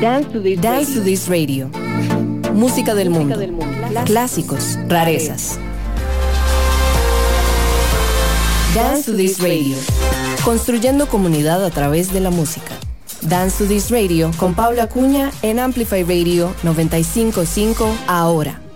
Dance to This, Dance to this Radio. Música del mundo. Clásicos, rarezas. Dance to This Radio. Construyendo comunidad a través de la música. Dance to This Radio con Paula Cuña en Amplify Radio 955 ahora.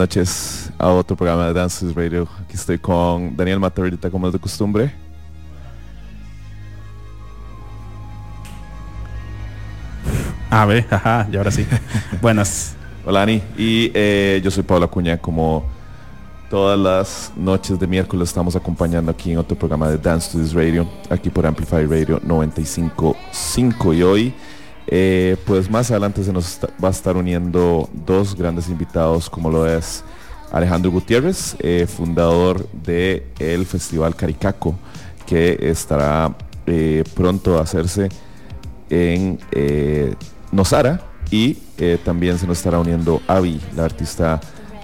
Noches a otro programa de Dances Radio. Aquí estoy con Daniel Matarrita, como es de costumbre. A ver, jaja, y ahora sí. Buenas. Hola, Ani. Y eh, yo soy Pablo Acuña. Como todas las noches de miércoles estamos acompañando aquí en otro programa de Dance to This Radio, aquí por Amplify Radio 95.5. Y hoy, eh, pues más adelante se nos va a estar uniendo dos grandes invitados, como lo es Alejandro Gutiérrez, eh, fundador del el Festival Caricaco, que estará pronto a hacerse en Nosara y eh, también se nos estará uniendo Avi, la artista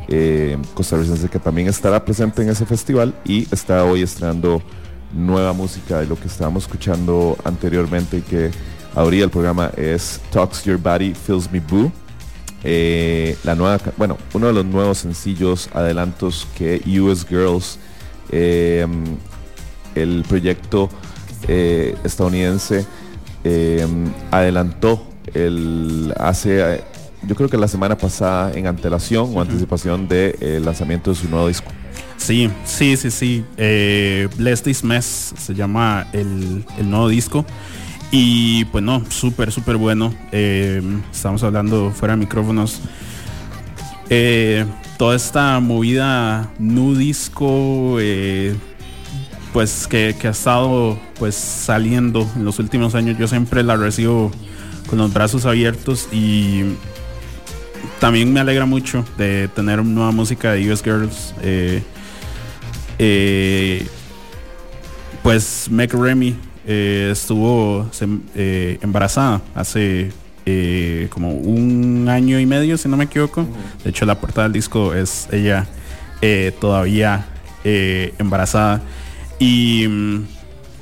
eh, costarricense que también estará presente en ese festival y está hoy estrenando nueva música de lo que estábamos escuchando anteriormente y que abría el programa es Talks Your Body Feels Me Boo. Eh, la nueva, bueno, uno de los nuevos sencillos adelantos que US Girls, el proyecto estadounidense, adelantó el, hace, yo creo que la semana pasada en antelación o anticipación del de, eh, lanzamiento de su nuevo disco. Sí, sí, sí, sí. Eh, Bless This Mess se llama el, nuevo disco. Y pues no, súper, súper bueno. Eh, estamos hablando fuera de micrófonos. toda esta movida nu disco, pues que, que, ha estado pues saliendo en los últimos años, yo siempre la recibo con los brazos abiertos y también me alegra mucho de tener nueva música de US Girls. Eh, eh, pues Meg Remy eh, estuvo embarazada hace como un año y medio, si no me equivoco. De hecho, la portada del disco es ella todavía embarazada. Y mm,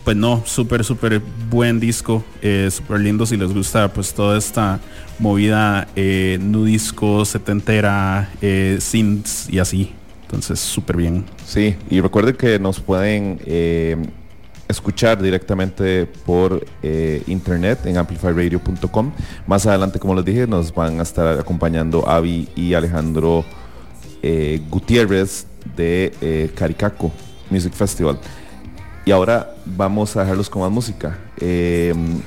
pues no, súper, súper buen disco, eh, súper lindo si les gusta pues toda esta movida eh, nudisco, setentera, eh, synths y así. Entonces, súper bien. Sí, y recuerden que nos pueden eh, escuchar directamente por internet en amplifyradio.com. Más adelante, como les dije, nos van a estar acompañando Avi y Alejandro Gutiérrez de Caricaco Music Festival. Y ahora vamos a dejarlos con más música. Em,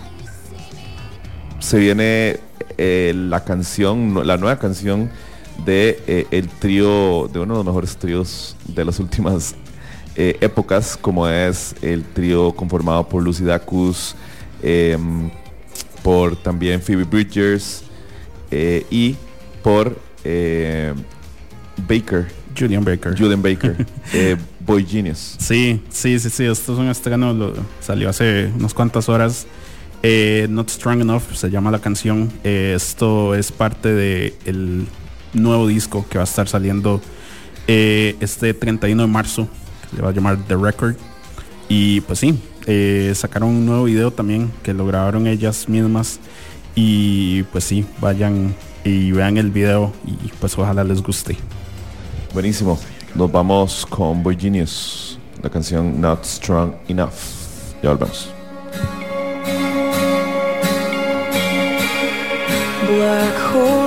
se viene eh, la canción, la nueva canción de eh, el trío, de uno de los mejores tríos de las últimas eh, épocas, como es el trío conformado por Lucy Dacus, em, por también Phoebe Bridgers y por Baker. Julian Baker. Julian Baker. Boy Genius. Sí, sí, sí, sí. Esto es un estreno, lo, salió hace unas cuantas horas. Eh, Not Strong Enough se llama la canción. Eh, esto es parte del el nuevo disco que va a estar saliendo eh, este 31 de marzo. Se va a llamar The Record. Y pues sí, sacaron un nuevo video también que lo grabaron ellas mismas. Y pues sí, vayan y vean el video y pues ojalá les guste. Buenísimo. Nos vamos con Boy Genius, la canción Not Strong Enough. Ya volvemos. Black hole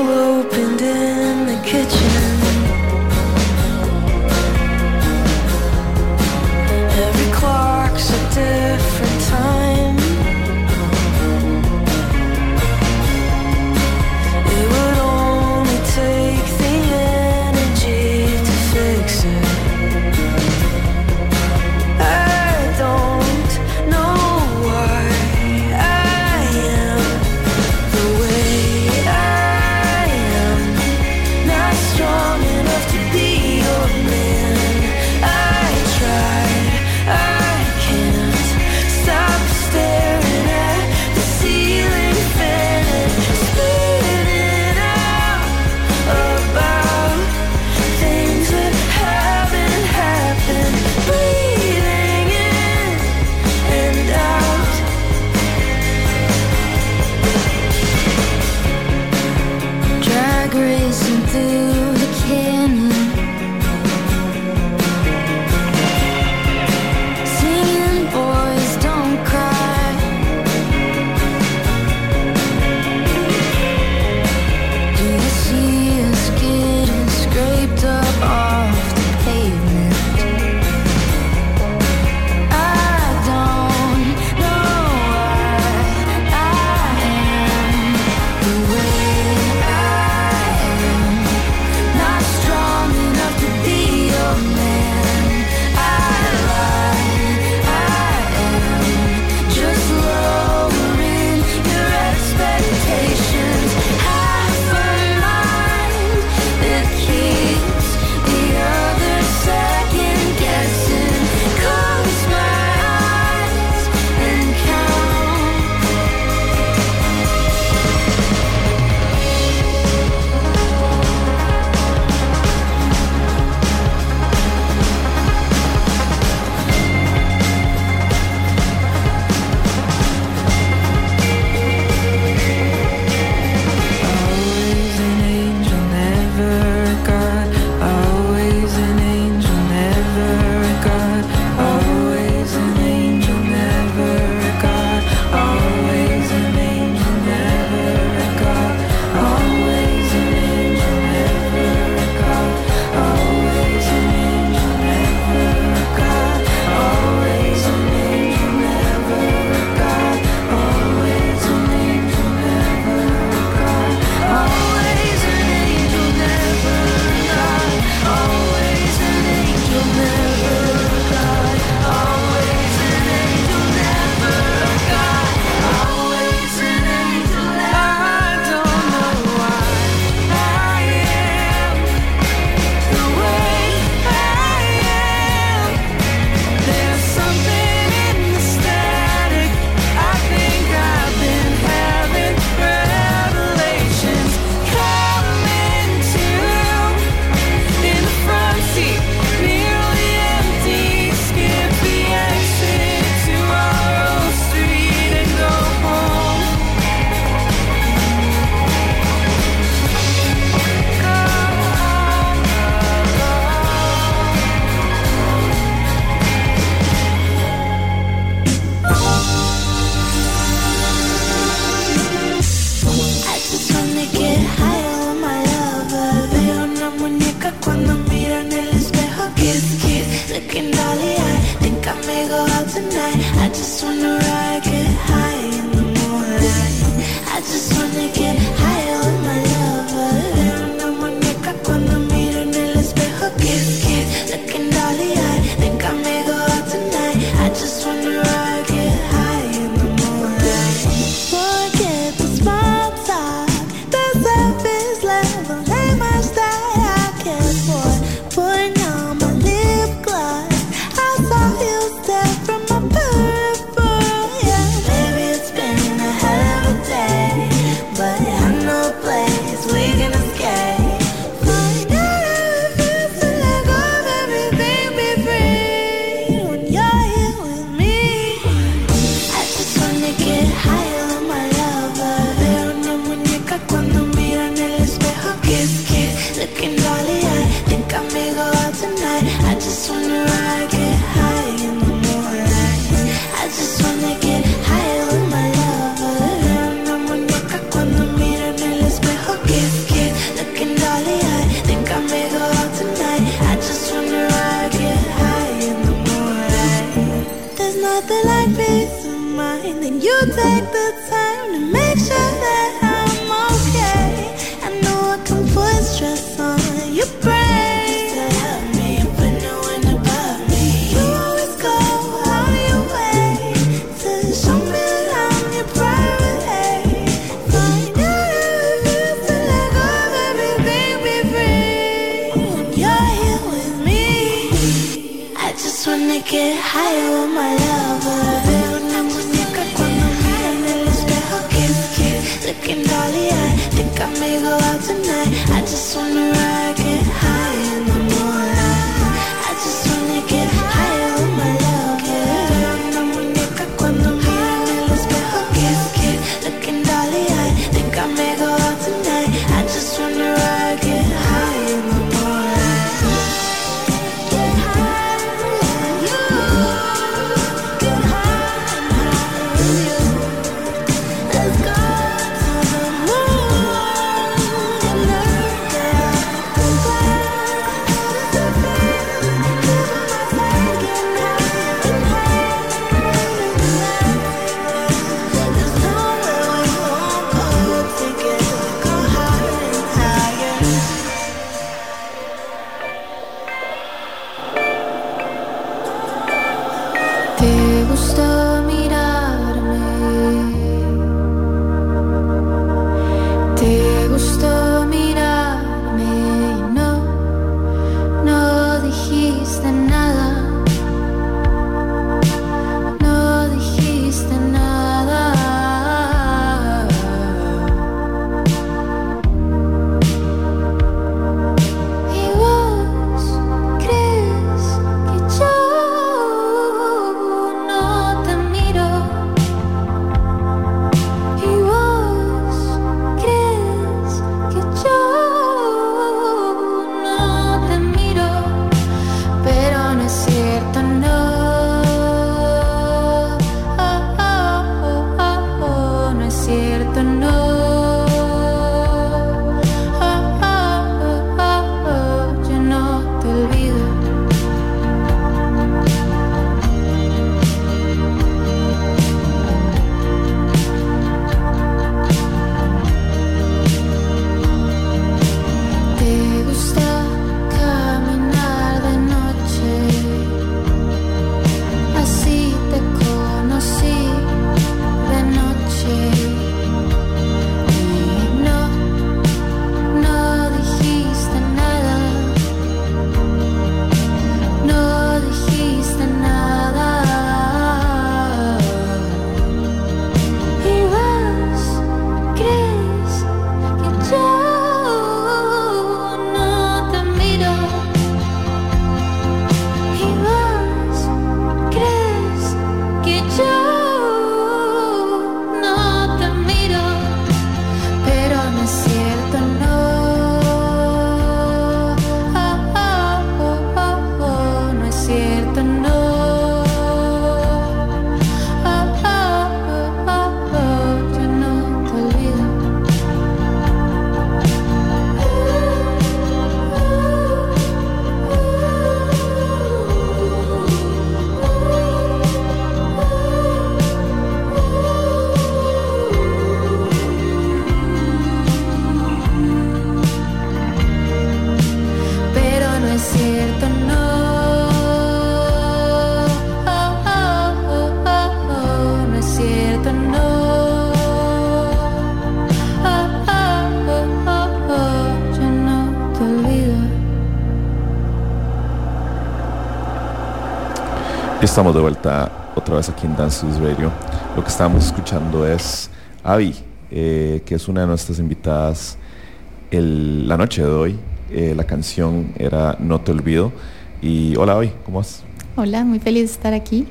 Estamos de vuelta otra vez aquí en Dance Radio. Lo que estábamos escuchando es Avi, eh, que es una de nuestras invitadas la noche de hoy. Eh, la canción era No te olvido. Y hola Avi, ¿cómo vas? Hola, muy feliz de estar aquí.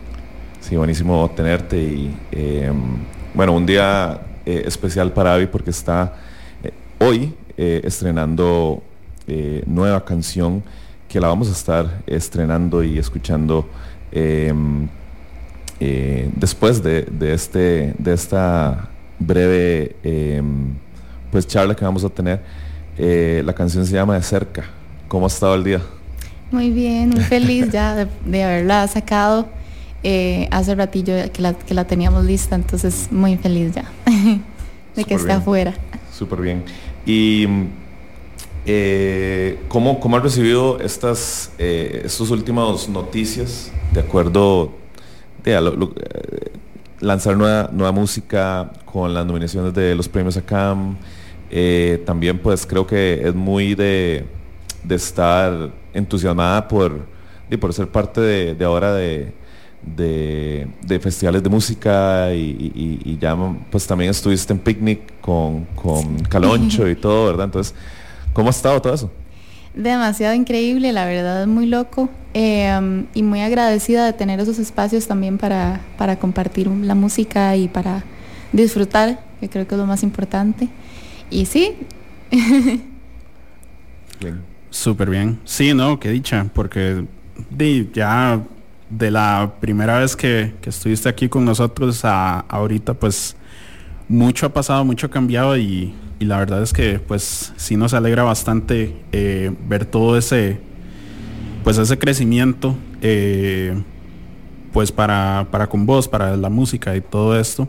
Sí, buenísimo tenerte y em, bueno, un día eh, especial para Avi porque está hoy estrenando nueva canción que la vamos a estar estrenando y escuchando eh, después de, este, de esta breve em, pues charla que vamos a tener, eh, la canción se llama De cerca. ¿Cómo ha estado el día? Muy bien, muy feliz ya de, haberla sacado. eh, hace ratillo que la, que la teníamos lista, entonces muy feliz ya de que esté afuera. Súper bien. Y ¿cómo, ¿cómo, has recibido estas, eh, estas últimas noticias de acuerdo lo, eh, lanzar nueva, nueva música con las nominaciones de los premios ACAM? Eh, también pues creo que es muy de, de estar entusiasmada por, de, por ser parte de, de ahora de, de, de, festivales de música y, y, y, ya pues también estuviste en picnic con, con Caloncho y todo, ¿verdad? Entonces, ¿cómo ha estado todo eso? Demasiado increíble, la verdad, muy loco eh, y muy agradecida de tener esos espacios también para, para compartir la música y para disfrutar, que creo que es lo más importante. Y sí. bien. Súper bien. Sí, no, qué dicha, porque de, ya de la primera vez que, que estuviste aquí con nosotros a, a, ahorita, pues mucho ha pasado, mucho ha cambiado y, y, la verdad es que pues sí nos alegra bastante eh, ver todo ese, pues ese crecimiento, eh, pues para, para con vos, para la música y todo esto.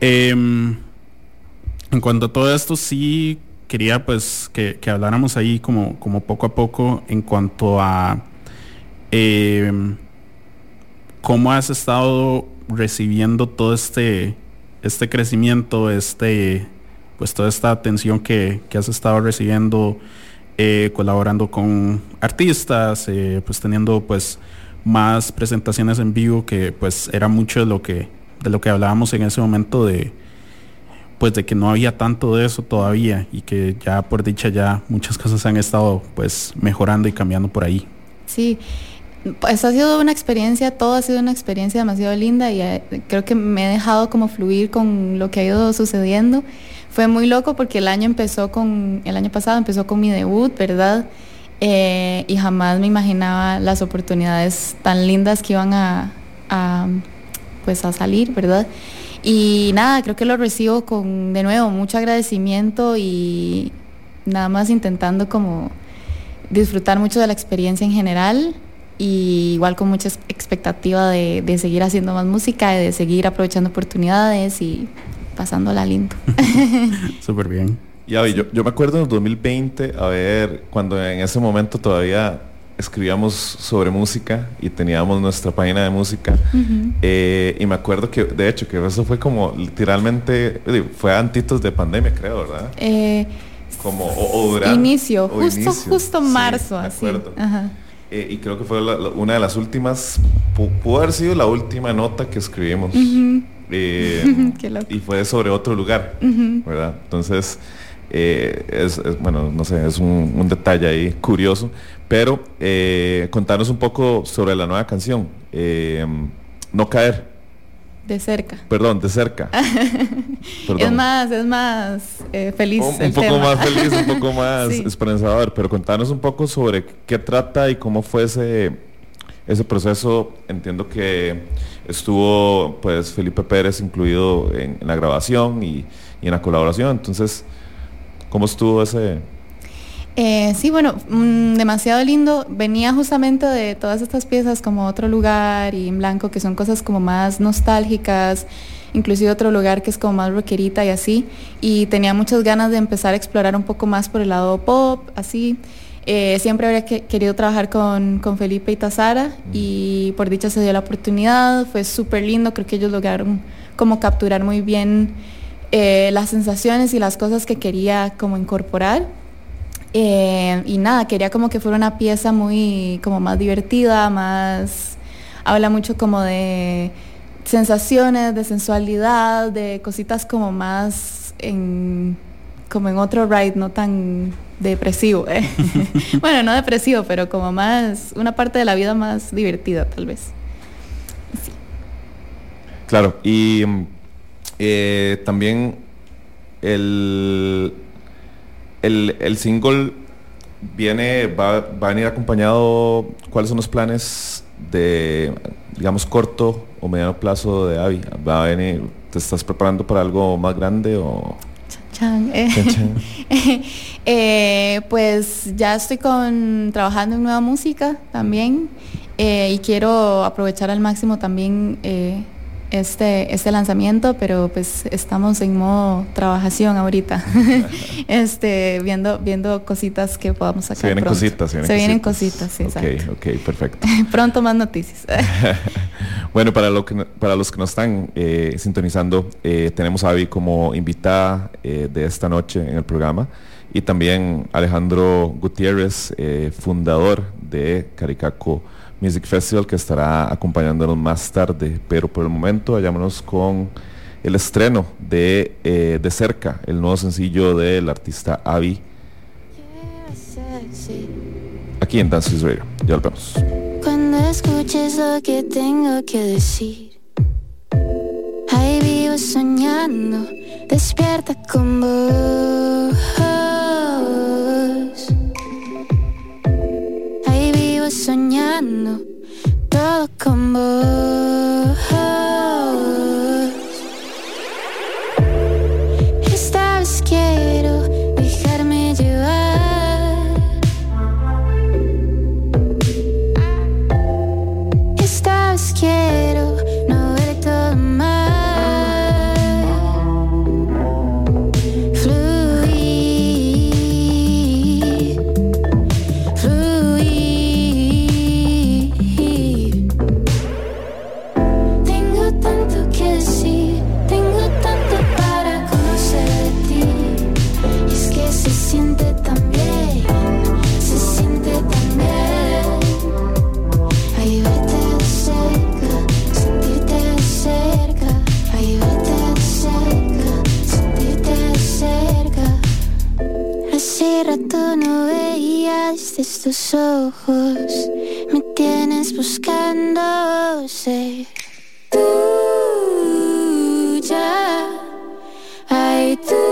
Eh, en cuanto a todo esto, sí quería pues que, habláramos ahí como, como, poco a poco en cuanto a eh, cómo has estado recibiendo todo este, este crecimiento, este, pues toda esta atención que, que has estado recibiendo, eh, colaborando con artistas, eh, pues teniendo pues más presentaciones en vivo que pues era mucho de lo que, de lo que hablábamos en ese momento de pues de que no había tanto de eso todavía y que ya por dicha ya muchas cosas han estado pues mejorando y cambiando por ahí. Sí, pues ha sido una experiencia, todo ha sido una experiencia demasiado linda y eh, creo que me he dejado como fluir con lo que ha ido sucediendo. Fue muy loco porque el año empezó con, el año pasado empezó con mi debut, ¿verdad? Eh, y jamás me imaginaba las oportunidades tan lindas que iban a, pues a salir, ¿verdad? Y nada, creo que lo recibo con, de nuevo, mucho agradecimiento y nada más intentando como disfrutar mucho de la experiencia en general y igual con mucha expectativa de, de seguir haciendo más música y de seguir aprovechando oportunidades y pasándola lindo. Súper bien. Ya, yo, yo me acuerdo en el 2020, a ver, cuando en ese momento todavía escribíamos sobre música y teníamos nuestra página de música. Uh -huh. eh, y me acuerdo que, de hecho, que eso fue como literalmente, fue antitos de pandemia, creo, ¿verdad? Eh, como, o, o durante, inicio, o justo, inicio. justo marzo, sí, así. Ajá. Eh, y creo que fue la, la, una de las últimas, pudo haber sido la última nota que escribimos. Uh -huh. Eh, y fue sobre otro lugar, uh -huh. ¿verdad? Entonces, eh, es, es, bueno, no sé, es un, un detalle ahí curioso. Pero eh, contanos un poco sobre la nueva canción, eh, No Caer. De cerca. Perdón, de cerca. Perdón. Es más, es más feliz. Un, un poco tema. más feliz, un poco más sí. esperanzador. Pero contanos un poco sobre qué trata y cómo fue ese, ese proceso. Entiendo que estuvo pues Felipe Pérez incluido en, la grabación y, en la colaboración. Entonces, ¿cómo estuvo ese, eh, sí, bueno, mmm, demasiado lindo. Venía justamente de todas estas piezas como Otro Lugar y En Blanco, que son cosas como más nostálgicas, inclusive otro lugar que es como más rockerita y así. Y tenía muchas ganas de empezar a explorar un poco más por el lado pop, así. Eh, siempre habría que, querido trabajar con, con, Felipe y Tazara mm. y por dicha se dio la oportunidad, fue súper lindo, creo que ellos lograron como capturar muy bien eh, las sensaciones y las cosas que quería como incorporar. Eh, y nada, quería como que fuera una pieza muy como más divertida, más habla mucho como de sensaciones, de sensualidad, de cositas como más en como en otro ride, no tan depresivo. ¿eh? bueno, no depresivo, pero como más una parte de la vida más divertida, tal vez. Sí. Claro, y eh, también el el, el single viene, va, va, a venir acompañado, ¿cuáles son los planes de, digamos, corto o mediano plazo de Avi? ¿Va a venir, te estás preparando para algo más grande o...? Chan, eh. Chan, chan. eh, pues ya estoy con, trabajando en nueva música también Eh, y quiero aprovechar al máximo también este, este lanzamiento, pero pues estamos en modo trabajación ahorita. este, viendo, viendo cositas que podamos sacar. Se vienen pronto. cositas, se vienen, Se vienen cositas. cositas, exacto. Ok, ok, perfecto. pronto más noticias. bueno, para, lo que, para los que nos están eh, sintonizando, eh, tenemos a Abby como invitada eh, de esta noche en el programa y también Alejandro Gutiérrez, eh, fundador de Caricaco Music Festival, que estará acompañándonos más tarde. Pero por el momento, vayámonos con el estreno de eh, De Cerca, el nuevo sencillo del artista Abby, aquí en Dance Radio. Ya volvemos. Cuando escuches lo que tengo que decir, ahí vivo soñando, despierta con vos. Soñando, todo con desde tus ojos. Me tienes buscando ser tuya. Ay, tuya.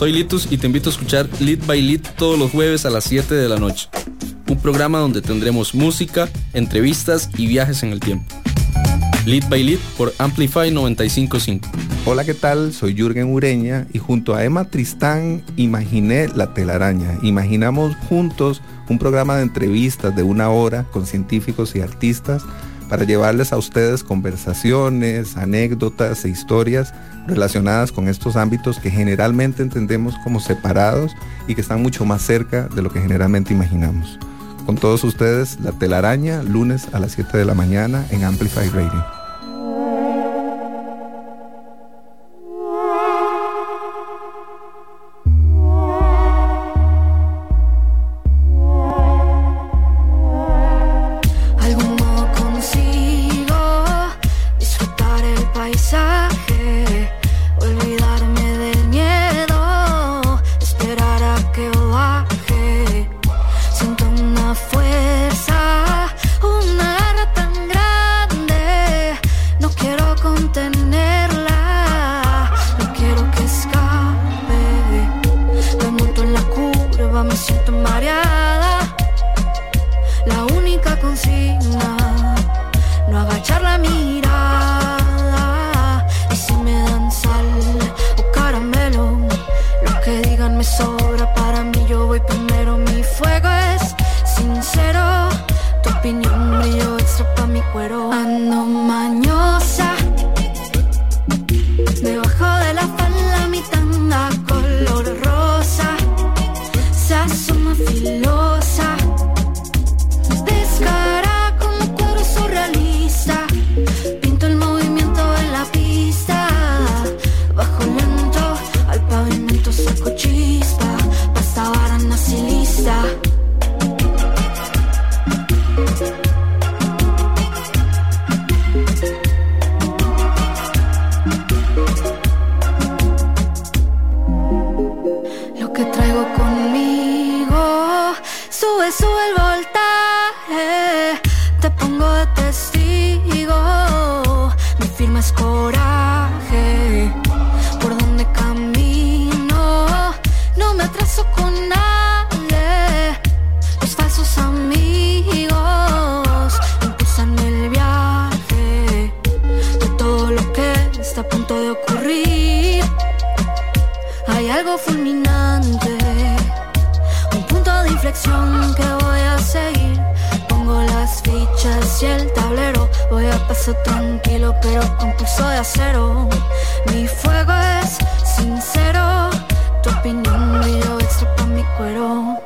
Soy Litus y te invito a escuchar Lit by Lit todos los jueves a las 7 de la noche. Un programa donde tendremos música, entrevistas y viajes en el tiempo. Lit by Lit por Amplify 955. Hola, ¿qué tal? Soy Jürgen Ureña y junto a Emma Tristán imaginé La telaraña. Imaginamos juntos un programa de entrevistas de una hora con científicos y artistas para llevarles a ustedes conversaciones, anécdotas e historias relacionadas con estos ámbitos que generalmente entendemos como separados y que están mucho más cerca de lo que generalmente imaginamos. Con todos ustedes, La telaraña, lunes a las 7 de la mañana en Amplify Radio. Punto de ocurrir. Hay algo fulminante, un punto de inflexión que voy a seguir. Pongo las fichas y el tablero, voy a paso tranquilo pero con pulso de acero. Mi fuego es sincero, tu opinión brillo extra pa' mi cuero.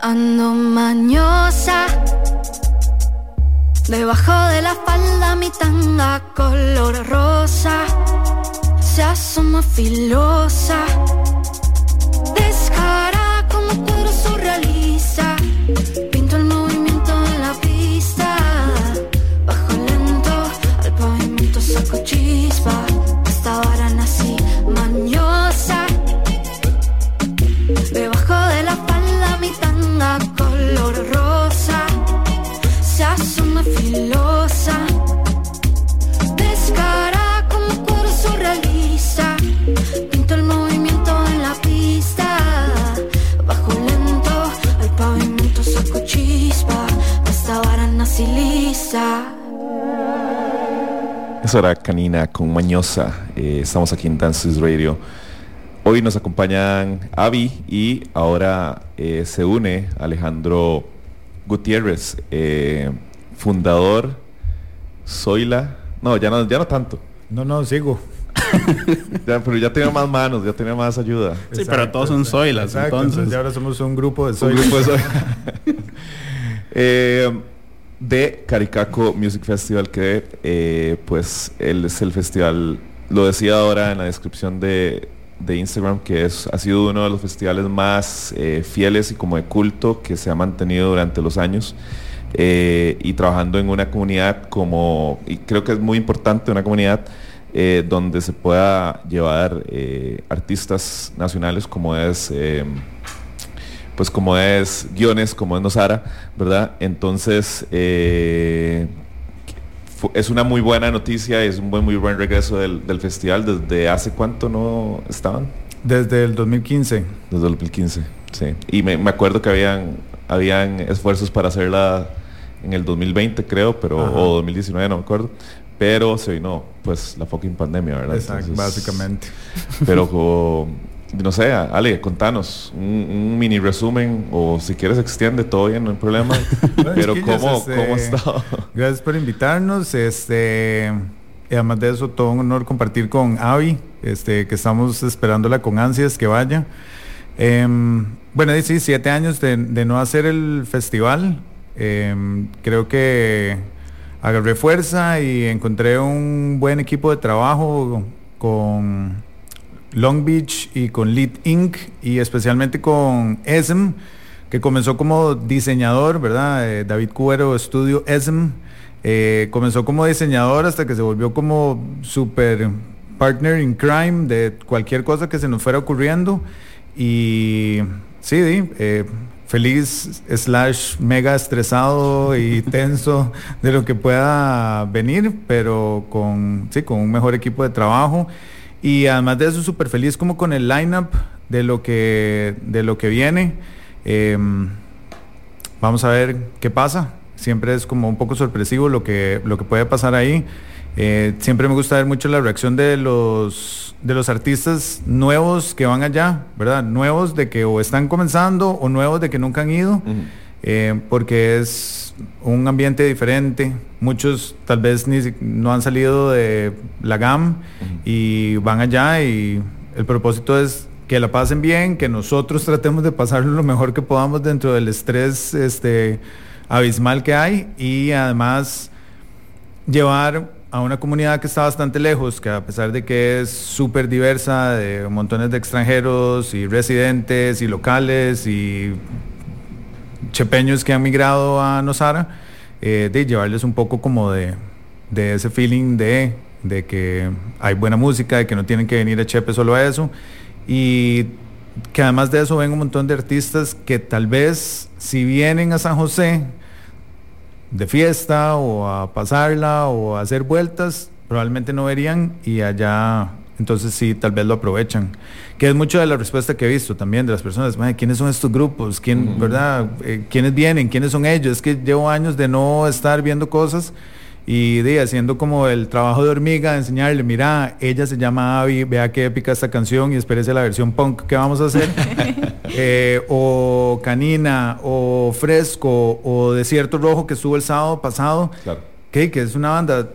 Ando mañosa, debajo de la falda mi tanga color rosa se asoma filosa. Descara como cuadro surrealista. Pinto el movimiento en la pista. Bajo lento al pavimento saco chispa. Asoma filosa. Descara como cuadro surrealista. Pinto el movimiento en la pista. Bajo lento al pavimento saco chispa. Esta varana así lisa. Eso era Canina con Mañosa. Eh, estamos aquí en Dances Radio. Hoy nos acompañan Avi y ahora eh, se une Alejandro Gutiérrez, eh, fundador Zoila. No, ya no, ya no tanto. No, no, sigo. Ya, pero ya tenía más manos, ya tenía más ayuda. Sí, pero todos son Zoilas, Exacto, entonces. y ahora somos un grupo de Un Zoilas. grupo de Zoila. Eh, de Caricaco Music Festival, que eh, pues él es el festival, lo decía ahora en la descripción de, de Instagram, que es, ha sido uno de los festivales más eh, fieles y como de culto que se ha mantenido durante los años. Eh, y trabajando en una comunidad como, y creo que es muy importante, una comunidad eh, donde se pueda llevar eh, artistas nacionales como es eh, pues como es guiones, como es Nosara, ¿verdad? Entonces, eh, es una muy buena noticia, es un buen, muy buen regreso del, del festival. ¿Desde hace cuánto no estaban? Desde el 2015. Desde el 2015, sí. Y me, me acuerdo que habían, habían esfuerzos para hacerla en el 2020, creo, pero Ajá. o 2019, no me acuerdo. Pero se vino, pues, la fucking pandemia, ¿verdad? Exacto, Entonces, básicamente. pero como, no sé, Ale, contanos un, un mini resumen o si quieres extiende, todo bien, no hay problema. Bueno, pero ¿cómo, este, ¿cómo estado? Gracias por invitarnos. Este, y además de eso, todo un honor compartir con Avi, este, que estamos esperándola con ansias que vaya. Em, bueno, sí, siete años de, no hacer el festival. Em, creo que agarré fuerza y encontré un buen equipo de trabajo con Long Beach y con Lead Inc. y especialmente con ESM, que comenzó como diseñador, ¿verdad? Eh, David Cuero, estudio ESM. Eh, comenzó como diseñador hasta que se volvió como super partner in crime de cualquier cosa que se nos fuera ocurriendo. Y sí, eh, feliz slash mega estresado y tenso de lo que pueda venir, pero con, sí, con un mejor equipo de trabajo. Y además de eso, súper feliz como con el lineup de lo que, de lo que viene. Em, vamos a ver qué pasa. Siempre es como un poco sorpresivo lo que, lo que puede pasar ahí. Eh, siempre me gusta ver mucho la reacción de los, de los artistas nuevos que van allá, ¿verdad? Nuevos de que o están comenzando o nuevos de que nunca han ido. Eh, porque es un ambiente diferente. Muchos tal vez ni no han salido de la GAM y van allá y el propósito es que la pasen bien, que nosotros tratemos de pasarlo lo mejor que podamos dentro del estrés este, abismal que hay y además llevar a una comunidad que está bastante lejos, que a pesar de que es súper diversa, de montones de extranjeros y residentes y locales y chepeños que han migrado a Nosara, eh, de llevarles un poco como de, de ese feeling de, de que hay buena música, de que no tienen que venir a Chepe solo a eso. Y que además de eso ven un montón de artistas que tal vez si vienen a San José de fiesta o a pasarla o a hacer vueltas, probablemente no verían y allá entonces sí, tal vez lo aprovechan. Que es mucho de la respuesta que he visto también de las personas, "Mae, ¿quiénes son estos grupos? ¿Quién, verdad? Eh, ¿Quiénes vienen? ¿Quiénes son ellos? Es que llevo años de no estar viendo cosas y de haciendo como el trabajo de hormiga, de enseñarle, mira, ella se llama Abby, vea qué épica esta canción y espérese la versión punk que vamos a hacer. Eh, o Canina, o Fresco, o Desierto Rojo que estuvo el sábado pasado, Claro. que, que es una banda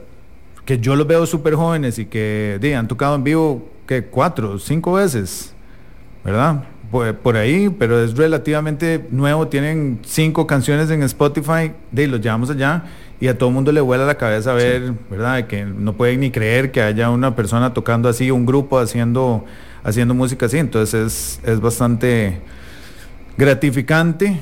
que yo los veo súper jóvenes y que di, han tocado en vivo que cuatro, cinco veces, ¿verdad? Por, por ahí, pero es relativamente nuevo, tienen cinco canciones en Spotify, de los llevamos allá y a todo el mundo le vuela la cabeza ver, ¿verdad? De Que no pueden ni creer que haya una persona tocando así, un grupo haciendo, haciendo música así, entonces es, es bastante gratificante,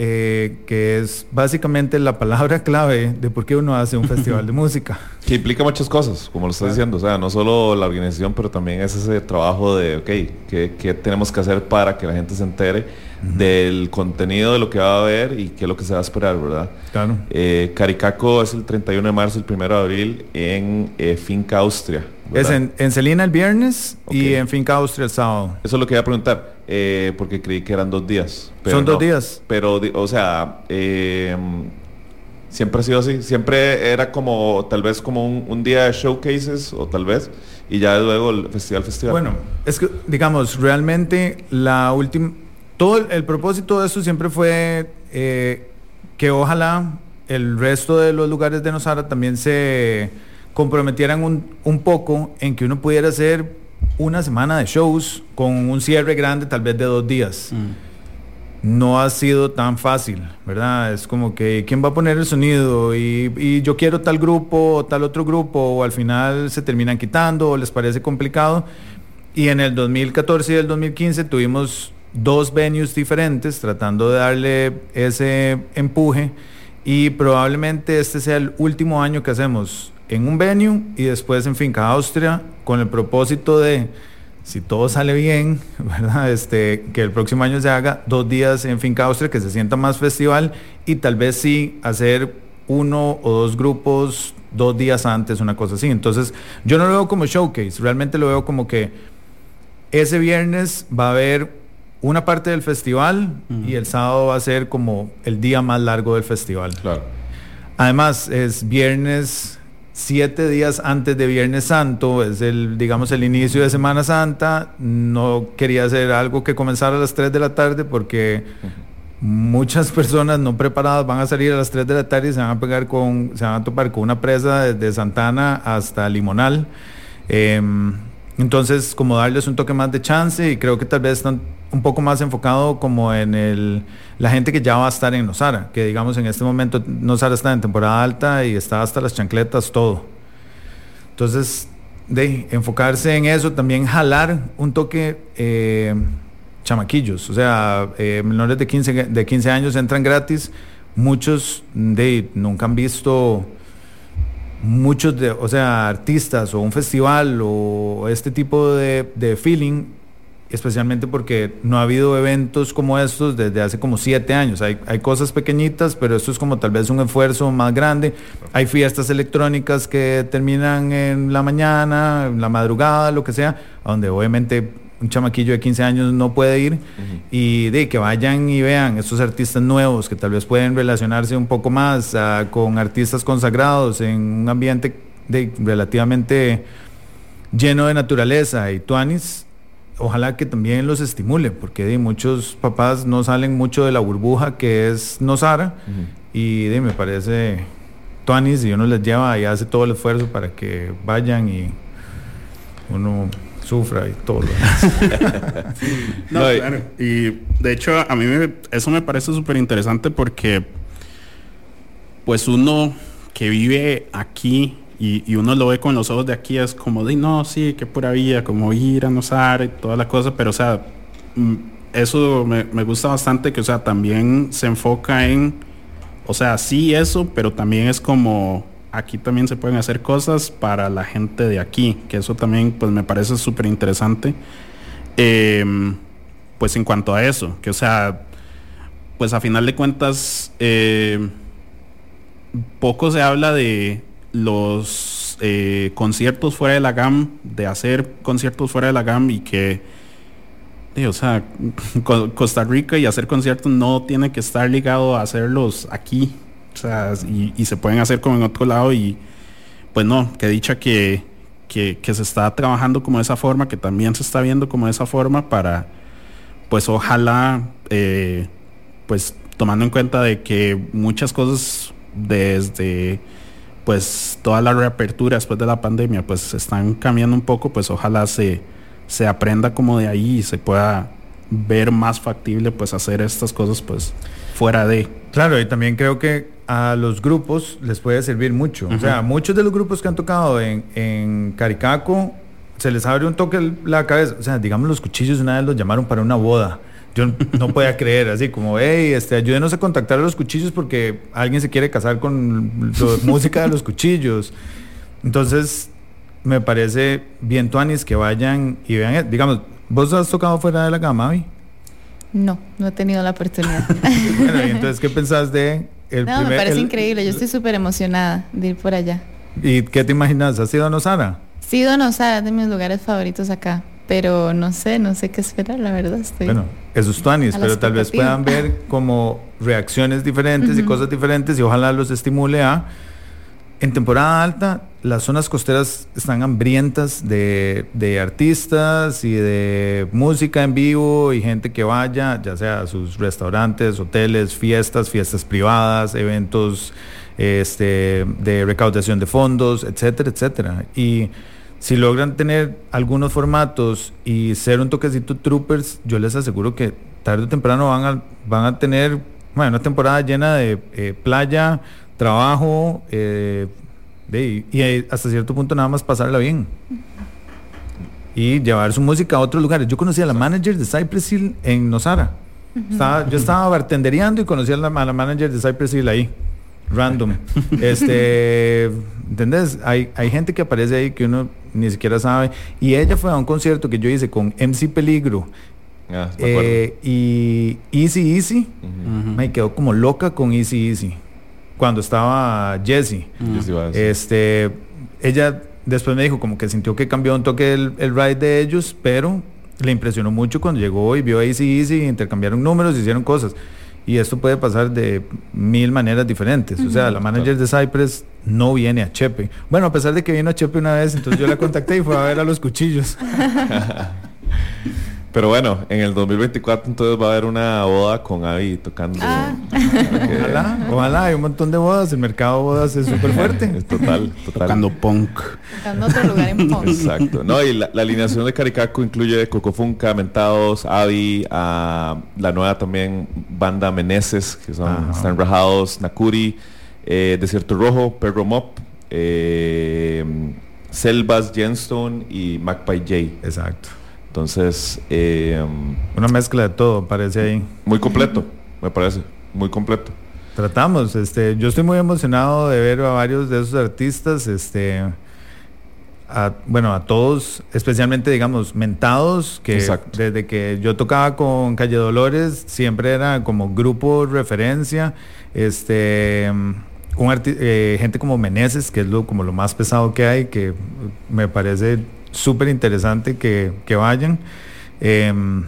eh, que es básicamente la palabra clave de por qué uno hace un festival de música. Que implica muchas cosas, como lo estás diciendo. O sea, no solo la organización, pero también es ese trabajo de, ok, ¿qué, qué tenemos que hacer para que la gente se entere del contenido de lo que va a haber y qué es lo que se va a esperar, ¿verdad? Claro. Eh, Caricaco es el 31 de marzo, el 1 de abril en eh, Finca Austria. Es en, en Celina el viernes y en Finca Austria el sábado. Eso es lo que iba a preguntar, eh, porque creí que eran dos días. Son dos días. Pero, o sea, eh, siempre ha sido así. Siempre era como, tal vez como un, un día de showcases, o tal vez, y ya luego el festival, festival. Bueno, es que, digamos, realmente la última... Todo el, el propósito de esto siempre fue eh, que ojalá el resto de los lugares de Nosara también se comprometieran un, un poco en que uno pudiera hacer una semana de shows con un cierre grande tal vez de dos días. No ha sido tan fácil, ¿verdad? Es como que quién va a poner el sonido y, y yo quiero tal grupo o tal otro grupo o al final se terminan quitando o les parece complicado. Y en el 2014 y el 2015 tuvimos dos venues diferentes tratando de darle ese empuje y probablemente este sea el último año que hacemos en un venue y después en Finca Austria con el propósito de si todo sale bien. Este, que el próximo año se haga dos días en Finca Austria, que se sienta más festival y tal vez sí hacer uno o dos grupos dos días antes, una cosa así. Entonces, yo no lo veo como showcase, realmente lo veo como que ese viernes va a haber una parte del festival y el sábado va a ser como el día más largo del festival. Claro. Además, es viernes, siete días antes de Viernes Santo, es el, digamos, el inicio de Semana Santa. No quería hacer algo que comenzara a las 3 de la tarde porque muchas personas no preparadas van a salir a las 3 de la tarde y se van a pegar con, se van a topar con una presa desde Santana hasta Limonal. Em, entonces, como darles un toque más de chance y creo que tal vez están un poco más enfocado como en el, la gente que ya va a estar en Nosara, que digamos en este momento Nosara está en temporada alta y está hasta las chancletas, todo. Entonces, de enfocarse en eso, también jalar un toque eh, chamaquillos, o sea, eh, menores de 15, de 15 años entran gratis, muchos de nunca han visto muchos de, o sea, artistas o un festival o este tipo de, de feeling, especialmente porque no ha habido eventos como estos desde hace como siete años. Hay, hay cosas pequeñitas, pero esto es como tal vez un esfuerzo más grande. Hay fiestas electrónicas que terminan en la mañana, en la madrugada, lo que sea, donde obviamente un chamaquillo de 15 años no puede ir y de que vayan y vean estos artistas nuevos que tal vez pueden relacionarse un poco más ah, con artistas consagrados en un ambiente de, relativamente lleno de naturaleza y tuanis ojalá que también los estimule, porque di, muchos papás no salen mucho de la burbuja que es Nosara y me parece Tuanis y uno les lleva y hace todo el esfuerzo para que vayan y uno sufra y todo lo demás. No, No, y- claro. Y de hecho, a mí me- eso me parece súper interesante porque, pues uno que vive aquí y, uno lo ve con los ojos de aquí, es como de, no, sí, qué pura vida, como ir a Nosar y toda la cosa, pero o sea, mm, eso me, me gusta bastante que, o sea, también se enfoca en, o sea, sí eso, pero también es como, aquí también se pueden hacer cosas para la gente de aquí, que eso también, pues me parece súper interesante. Em, pues en cuanto a eso, que o sea, pues a final de cuentas, eh, poco se habla de los eh, conciertos fuera de la GAM, de hacer conciertos fuera de la GAM y que, o sea, Co- Costa Rica y hacer conciertos no tiene que estar ligado a hacerlos aquí, o sea, y, y se pueden hacer como en otro lado y pues no, que dicha que, que, que se está trabajando como de esa forma, que también se está viendo como de esa forma para, pues ojalá, eh, pues tomando en cuenta de que muchas cosas desde pues toda la reapertura después de la pandemia pues están cambiando un poco, pues ojalá se, se aprenda como de ahí y se pueda ver más factible pues hacer estas cosas pues fuera de. Claro, y también creo que a los grupos les puede servir mucho. O sea, muchos de los grupos que han tocado en, en Caricaco se les abre un toque la cabeza. O sea, digamos, los cuchillos una vez los llamaron para una boda. Yo no podía creer, así como, hey, este, ayúdenos a contactar a los cuchillos porque alguien se quiere casar con la música de los cuchillos. Entonces, me parece bien tuanis que vayan y vean, eh, digamos, ¿vos has tocado fuera de la gama, Avi? No, no he tenido la oportunidad. Bueno, y entonces, ¿qué pensás de el no, me primer- parece el- increíble. Yo estoy súper emocionada de ir por allá. ¿Y qué te imaginas? ¿Has ido a Nosara? Sí, Donosara es de mis lugares favoritos acá, pero no sé, no sé qué esperar, la verdad. Estoy... Bueno, esos tuanis, pero tal vez puedan ver como reacciones diferentes y cosas diferentes y ojalá los estimule a... En temporada alta, las zonas costeras están hambrientas de, de artistas y de música en vivo y gente que vaya, ya sea a sus restaurantes, hoteles, fiestas, fiestas privadas, eventos este, de recaudación de fondos, etcétera, etcétera. Y si logran tener algunos formatos y ser un toquecito troopers, yo les aseguro que tarde o temprano van a, van a tener bueno, una temporada llena de eh, playa, trabajo eh, de- y hasta cierto punto nada más pasarla bien. Y llevar su música a otros lugares. Yo conocí a la manager de Cypress Hill en Nosara. Estaba- yo estaba bartendereando y conocí a la, a la manager de Cypress Hill ahí. Random. este, ¿entendés? Hay, hay gente que aparece ahí que uno ni siquiera sabe. Y ella fue a un concierto que yo hice con MC Peligro Ah, eh, y Easy Easy. Ujú. Me quedó como loca con Easy Easy. Cuando estaba Jessie. A decir. Este, ella después me dijo como que sintió que cambió un toque el, el ride de ellos, pero le impresionó mucho cuando llegó y vio a Easy Easy, intercambiaron números, hicieron cosas. Y esto puede pasar de mil maneras diferentes. O sea, la manager de Cypress no viene a Chepe. Bueno, a pesar de que vino a Chepe una vez, entonces yo la contacté y fue a ver a los cuchillos. Pero bueno, en el 2024 entonces va a haber una boda con Avi tocando. Ah. Ojalá, ojalá, hay un montón de bodas, el mercado de bodas es súper fuerte. Es total, total. Tocando punk. Buscando otro lugar en Pong. Exacto. No, y la, la alineación de Caricaco incluye Cocofunca, Mentados, Avi, a la nueva también banda Meneses, que son, Ajá. están rajados, Nakuri, eh, Desierto Rojo, Perro Mop, eh, Selvas, Jenstone y Magpie J. Exacto. Entonces, eh, Una mezcla de todo, parece ahí. muy completo, me parece, muy completo. Tratamos, este, yo estoy muy emocionado de ver a varios de esos artistas, este, a- bueno, a todos, especialmente, digamos, mentados, que Exacto. desde que yo tocaba con Calle Dolores, siempre era como grupo referencia, este, un eh, gente como Meneses, que es lo, como lo más pesado que hay, que me parece súper interesante que, que vayan. Em,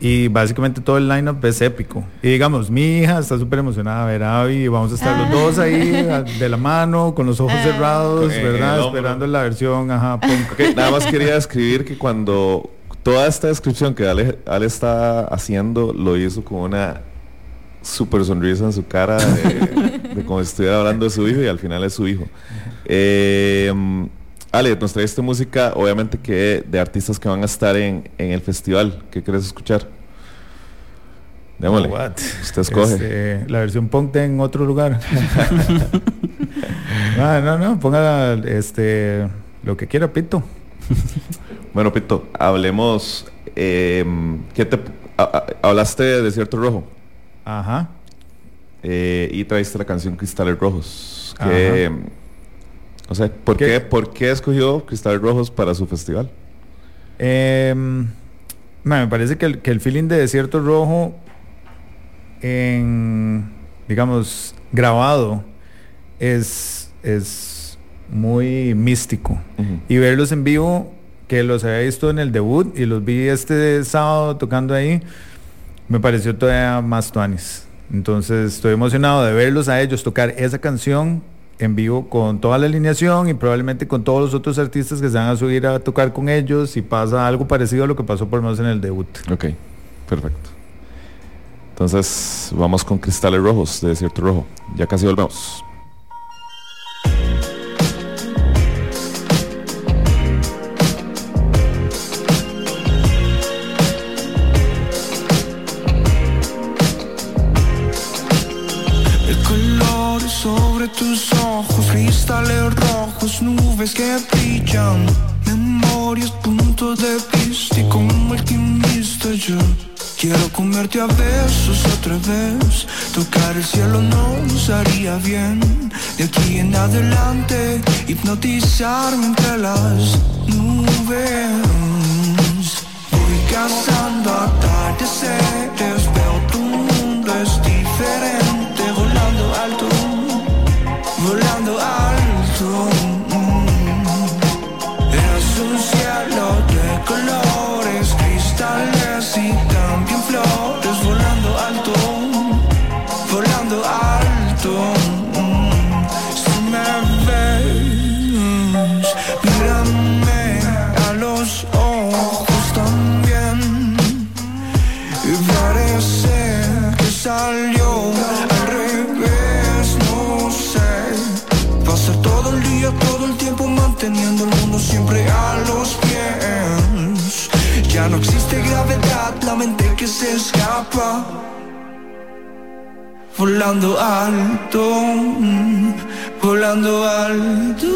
y básicamente todo el lineup es épico. Y digamos, mi hija está súper emocionada de ver a Abby vamos a estar los Ah. dos ahí a- de la mano, con los ojos Ah. cerrados, ¿verdad? Esperando la versión, ajá, punk. Ok, nada más quería escribir que cuando toda esta descripción que Ale, Ale está haciendo lo hizo con una super sonrisa en su cara de, de como si estuviera hablando de su hijo y al final es su hijo. Eh, Ale, nos traiste música, obviamente que de artistas que van a estar en, en el festival. ¿Qué quieres escuchar? Démosle. What? Usted escoge. Este, la versión punk de en otro lugar. Ah, no, no, ponga este lo que quiera, Pito. Bueno, Pito, hablemos. eh, ¿qué te, a- a- hablaste de Desierto Rojo Ajá. eh, y traíste la canción Cristales Rojos. Que, Ajá. O sea, ¿por ¿Qué? qué? ¿por qué escogió Cristales Rojos para su festival? Em, me parece que el, que el feeling de Desierto Rojo en, digamos, grabado es, es muy místico. Y verlos en vivo, que los había visto en el debut y los vi este sábado tocando ahí, me pareció todavía más tuanis. Entonces estoy emocionado de verlos a ellos tocar esa canción en vivo con toda la alineación y probablemente con todos los otros artistas que se van a subir a tocar con ellos y pasa algo parecido a lo que pasó por lo menos en el debut. Ok, perfecto. Entonces, vamos con Cristales Rojos de Desierto Rojo. Ya casi volvemos. El cristales rojos, nubes que brillan, memorias, puntos de vista. Y como alquimista yo quiero comerte a besos otra vez, tocar el cielo nos haría bien, de aquí en adelante hipnotizarme entre las nubes. Voy cazando atardeceres, veo tu mundo es diferente, alto. Mente que se escapa. Volando alto, mm, volando alto.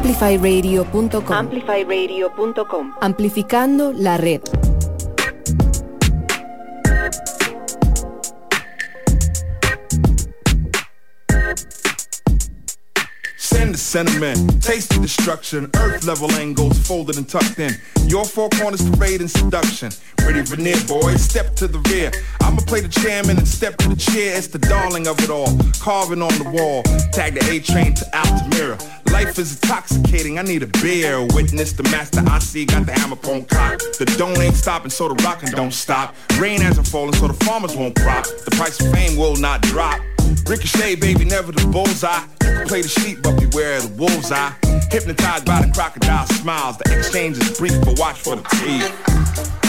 Amplifyradio.com. Amplifyradio.com. Amplificando la red. sentiment. Taste destruction, earth level angles folded and tucked in. Your four corners parade and seduction. Pretty veneer, boys, step to the rear. I'ma play the chairman and step to the chair. It's the darling of it all, carving on the wall. Tag the A train to Altamira. Life is intoxicating, I need a beer. Witness the master I see, got the hammer phone cock. The dome ain't stopping, so the rockin' don't stop. Rain hasn't fallen, so the farmers won't crop. The price of fame will not drop. Ricochet, baby, never the bullseye. You can play the sheep, but beware the wolves eye. Hypnotized by the crocodile smiles, the exchange is brief, but watch for the teeth.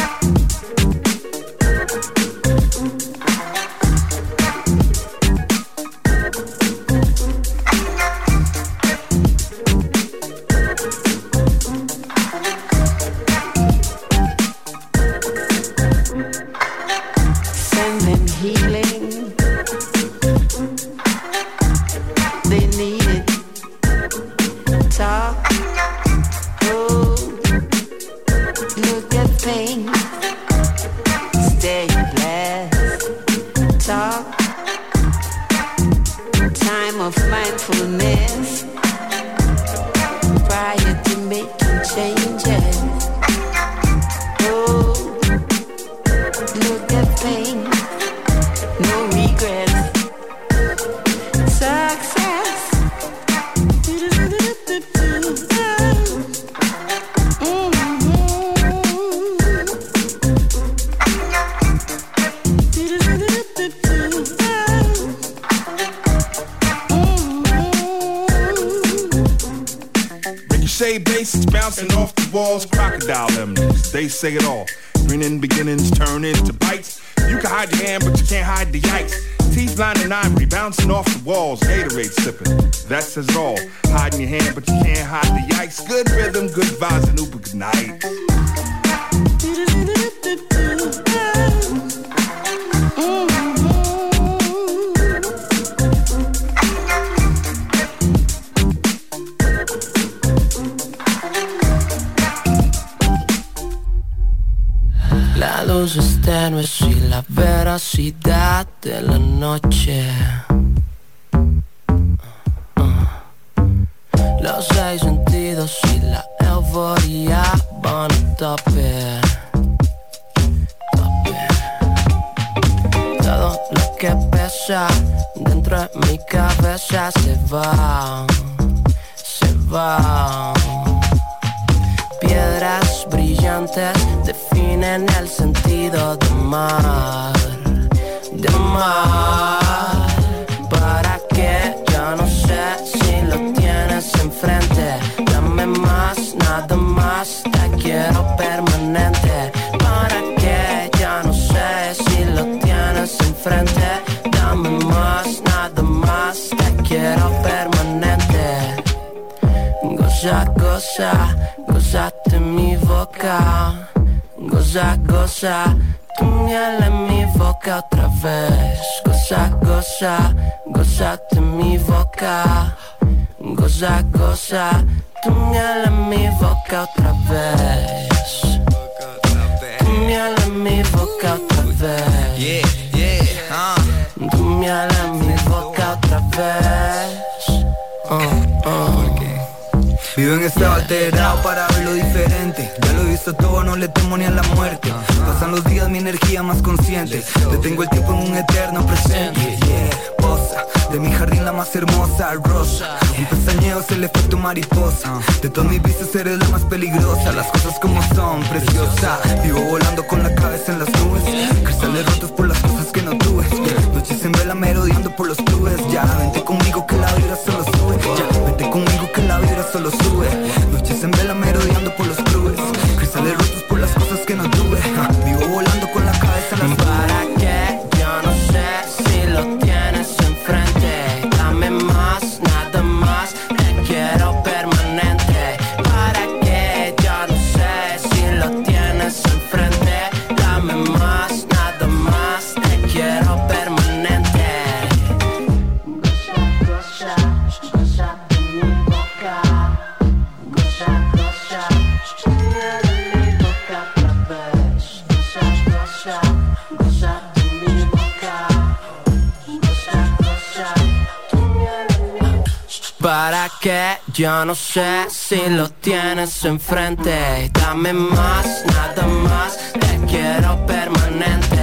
Yo no sé si lo tienes enfrente. Dame más, nada más, te quiero permanente.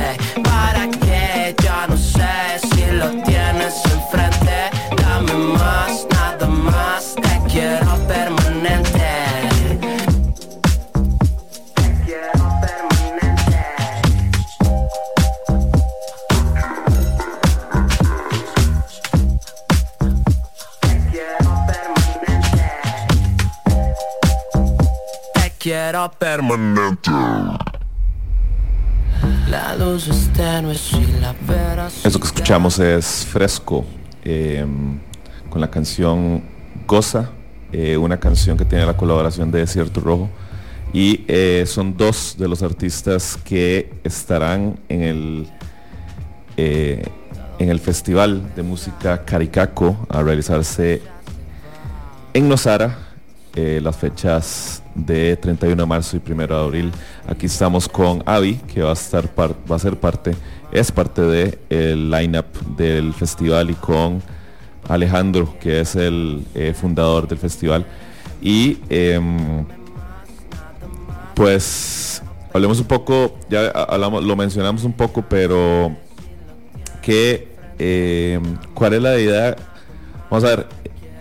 Eso que escuchamos es Fresco, eh, con la canción Goza, eh, una canción que tiene la colaboración de Desierto Rojo. Y eh, son dos de los artistas que estarán en el, eh, en el Festival de Música Caricaco a realizarse en Nosara eh, las fechas de 31 de marzo y 1 de abril. Aquí estamos con Avi, que va a estar par- va a ser parte, es parte de el lineup del festival y con Alejandro, que es el eh, fundador del festival. Y em, pues hablemos un poco, ya hablamos, lo mencionamos un poco, pero que em, cuál es la idea Vamos a ver,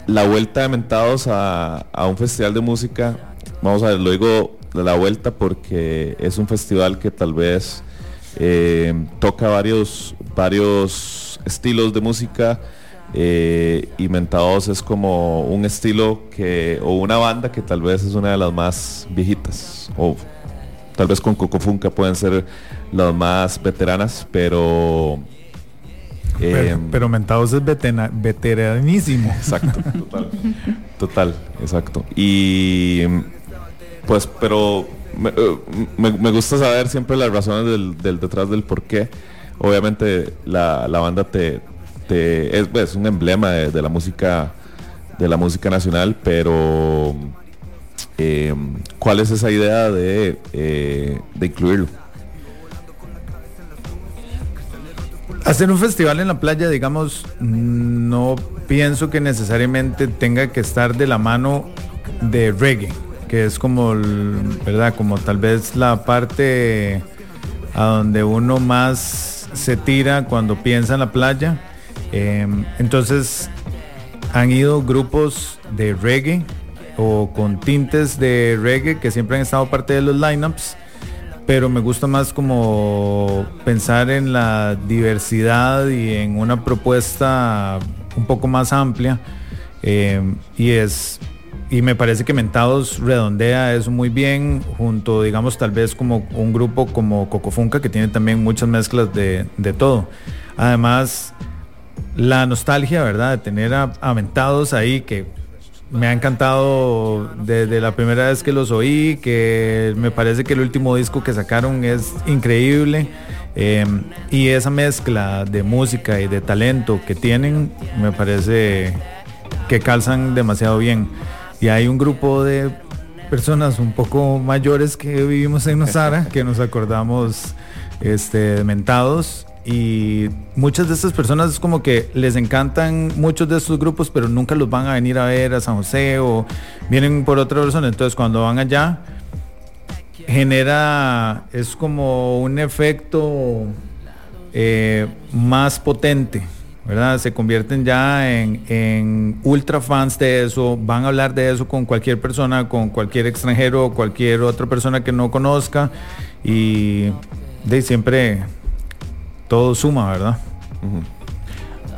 la vuelta de Mentados a, a un festival de música, vamos a ver, lo digo de la vuelta porque es un festival que tal vez eh, toca varios, varios estilos de música eh, y Mentados es como un estilo que, o una banda que tal vez es una de las más viejitas, o tal vez con Coco Funka pueden ser las más veteranas, pero... Pero, eh, pero Mentados es vetena- veteranísimo. Exacto, total. Total, exacto. Y pues, pero me, eh, me- gusta saber siempre las razones del, detrás del por qué. Obviamente la, banda te, es, pues, un emblema de, la música de la música nacional, pero eh, ¿cuál es esa idea de, eh, de incluirlo? Hacer un festival en la playa, digamos, no pienso que necesariamente tenga que estar de la mano de reggae, que es como, ¿verdad? Como tal vez la parte a donde uno más se tira cuando piensa en la playa. Eh, entonces, han ido grupos de reggae o con tintes de reggae que siempre han estado parte de los lineups pero me gusta más como pensar en la diversidad y en una propuesta un poco más amplia eh, y es y me parece que Mentados redondea eso muy bien junto digamos tal vez como un grupo como Cocofunca que tiene también muchas mezclas de, de todo además la nostalgia verdad de tener a, a Mentados ahí que me ha encantado desde la primera vez que los oí, que me parece que el último disco que sacaron es increíble. eh, y esa mezcla de música y de talento que tienen, me parece que calzan demasiado bien. Y hay un grupo de personas un poco mayores que vivimos en Nosara, que nos acordamos este, mentados. Y muchas de estas personas es como que les encantan muchos de estos grupos, pero nunca los van a venir a ver a San José o vienen por otra razón. Entonces cuando van allá, genera, es como un efecto eh, más potente, ¿verdad? Se convierten ya en, en ultra fans de eso, van a hablar de eso con cualquier persona, con cualquier extranjero cualquier otra persona que no conozca y de siempre todo suma, ¿verdad?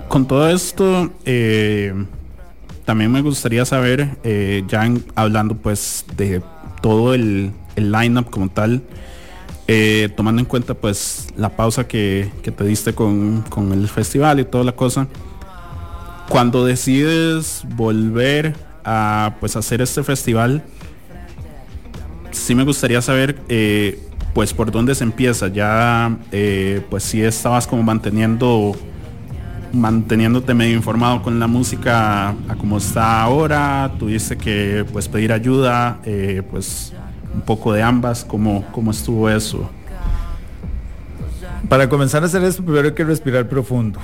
Con todo esto, eh, también me gustaría saber, eh, ya hablando pues de todo el, el lineup como tal, eh, tomando en cuenta pues la pausa que, que te diste con, con el festival y toda la cosa, cuando decides volver a pues hacer este festival, sí me gustaría saber eh, pues por dónde se empieza. Ya eh, pues si estabas como manteniendo manteniéndote medio informado con la música a como está ahora, tuviste que pues pedir ayuda, pues un poco de ambas, ¿cómo, cómo estuvo eso? Para comenzar a hacer esto, primero hay que respirar profundo.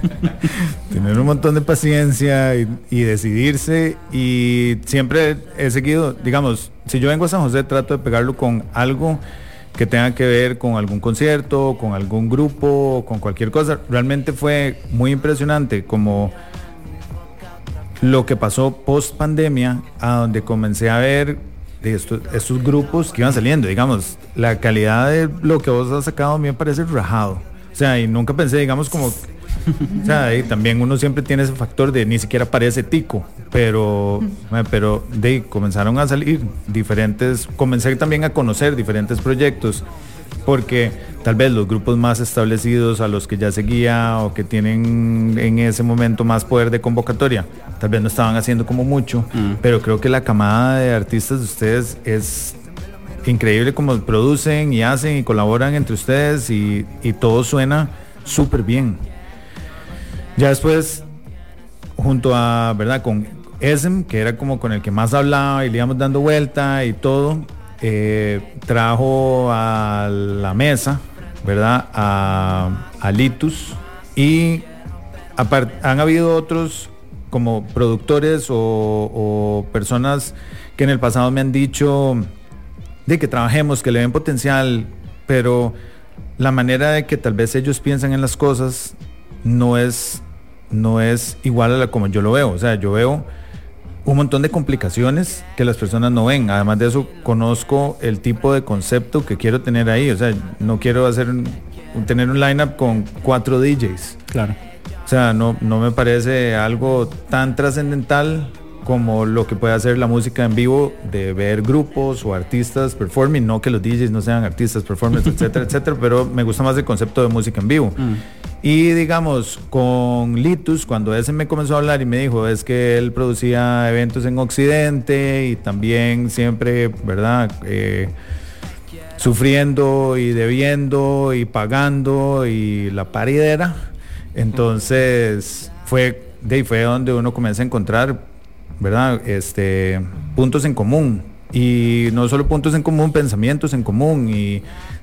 Tener un montón de paciencia y, y decidirse. Y siempre he seguido, digamos, si yo vengo a San José, trato de pegarlo con algo que tenga que ver con algún concierto, con algún grupo, con cualquier cosa. Realmente fue muy impresionante como lo que pasó post pandemia, a donde comencé a ver de estos, grupos que iban saliendo, digamos, la calidad de lo que vos has sacado a mí me parece rajado. O sea, y nunca pensé, digamos, como... O sea, y también uno siempre tiene ese factor de ni siquiera parece tico, pero, pero de comenzaron a salir diferentes, comencé también a conocer diferentes proyectos, porque tal vez los grupos más establecidos a los que ya seguía o que tienen en ese momento más poder de convocatoria, tal vez no estaban haciendo como mucho, pero creo que la camada de artistas de ustedes es increíble como producen y hacen y colaboran entre ustedes y, y todo suena súper bien. Ya después, junto a, ¿verdad? Con Esem, que era como con el que más hablaba y le íbamos dando vuelta y todo, eh, trajo a la mesa, ¿verdad? A, a Litus y han habido otros como productores o, o personas que en el pasado me han dicho de que trabajemos, que le ven potencial, pero la manera de que tal vez ellos piensan en las cosas no es, no es igual a la como yo lo veo. O sea, yo veo un montón de complicaciones que las personas no ven. Además de eso, conozco el tipo de concepto que quiero tener ahí. O sea, no quiero hacer un- tener un lineup con cuatro DJs. Claro. O sea, no, no me parece algo tan trascendental como lo que puede hacer la música en vivo de ver grupos o artistas performing, no que los DJs no sean artistas, performers, etcétera, etcétera, pero me gusta más el concepto de música en vivo. Y digamos, con Litus, cuando ese me comenzó a hablar y me dijo, es que él producía eventos en Occidente y también siempre, ¿verdad? Eh, sufriendo y debiendo y pagando y la paridera. Entonces fue, de ahí fue donde uno comienza a encontrar, ¿verdad? Este, puntos en común. Y no solo puntos en común, pensamientos en común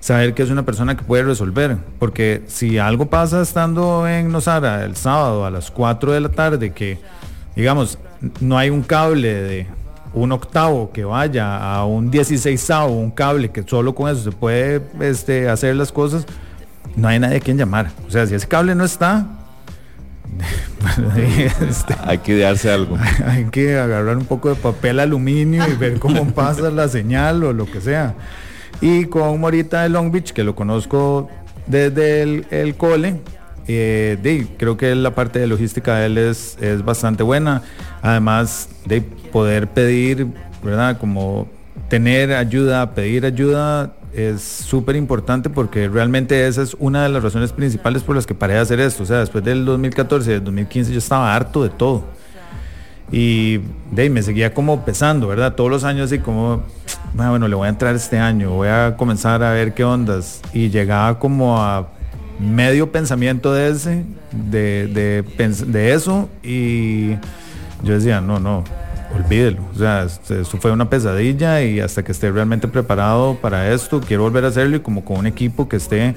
saber que es una persona que puede resolver. Porque si algo pasa estando en Nosara el sábado a las 4 de la tarde, que digamos, no hay un cable de un octavo que vaya a un 16 un cable que solo con eso se puede este, hacer las cosas, no hay nadie a quien llamar. O sea, si ese cable no está, este, Hay que idearse algo. hay que agarrar un poco de papel aluminio y ver cómo pasa la señal o lo que sea. Y con Morita de Long Beach, que lo conozco desde el, cole, eh, creo que la parte de logística de él es, es bastante buena. Además de poder pedir, ¿verdad? Como tener ayuda, pedir ayuda es súper importante porque realmente esa es una de las razones principales por las que paré de hacer esto. O sea, después del 2014 y del 2015 yo estaba harto de todo. Y de me seguía como pesando, ¿verdad? Todos los años así como, "Ah, bueno, le voy a entrar este año, voy a comenzar a ver qué ondas. Y llegaba como a medio pensamiento de ese, de, de eso, y yo decía, no, no, olvídelo. O sea, este, esto fue una pesadilla y hasta que esté realmente preparado para esto, quiero volver a hacerlo y como con un equipo que esté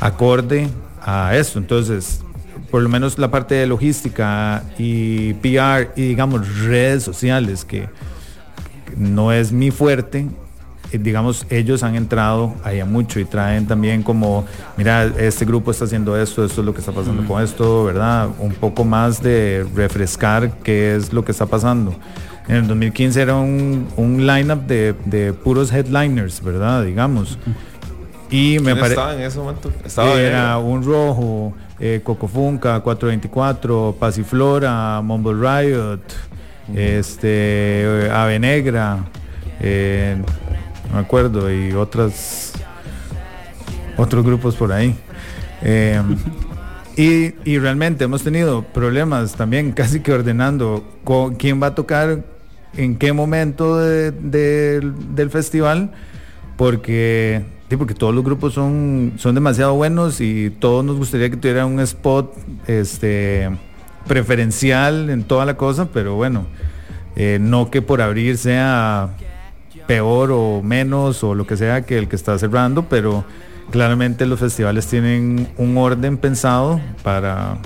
acorde a esto. Entonces, por lo menos la parte de logística y PR y digamos redes sociales, que no es mi fuerte, eh, digamos, ellos han entrado ahí a mucho y traen también como, mira, este grupo está haciendo esto, esto es lo que está pasando con esto, ¿verdad? Un poco más de refrescar qué es lo que está pasando. En el 2015 era un, un lineup de, de puros headliners, ¿verdad? Digamos. Y me ¿Quién parece... estaba en ese momento? Estaba Era un rojo, eh, Cocofunca, 424, Pasiflora, Mumble Riot, este, Ave Negra, eh, no me acuerdo, y otras otros grupos por ahí. Eh, y, y realmente hemos tenido problemas también casi que ordenando con quién va a tocar en qué momento de- de- del festival, porque, sí, porque todos los grupos son, son demasiado buenos y todos nos gustaría que tuviera un spot este, preferencial en toda la cosa, pero bueno, eh, no que por abrir sea peor o menos o lo que sea que el que está cerrando, pero Claramente los festivales tienen un orden pensado para,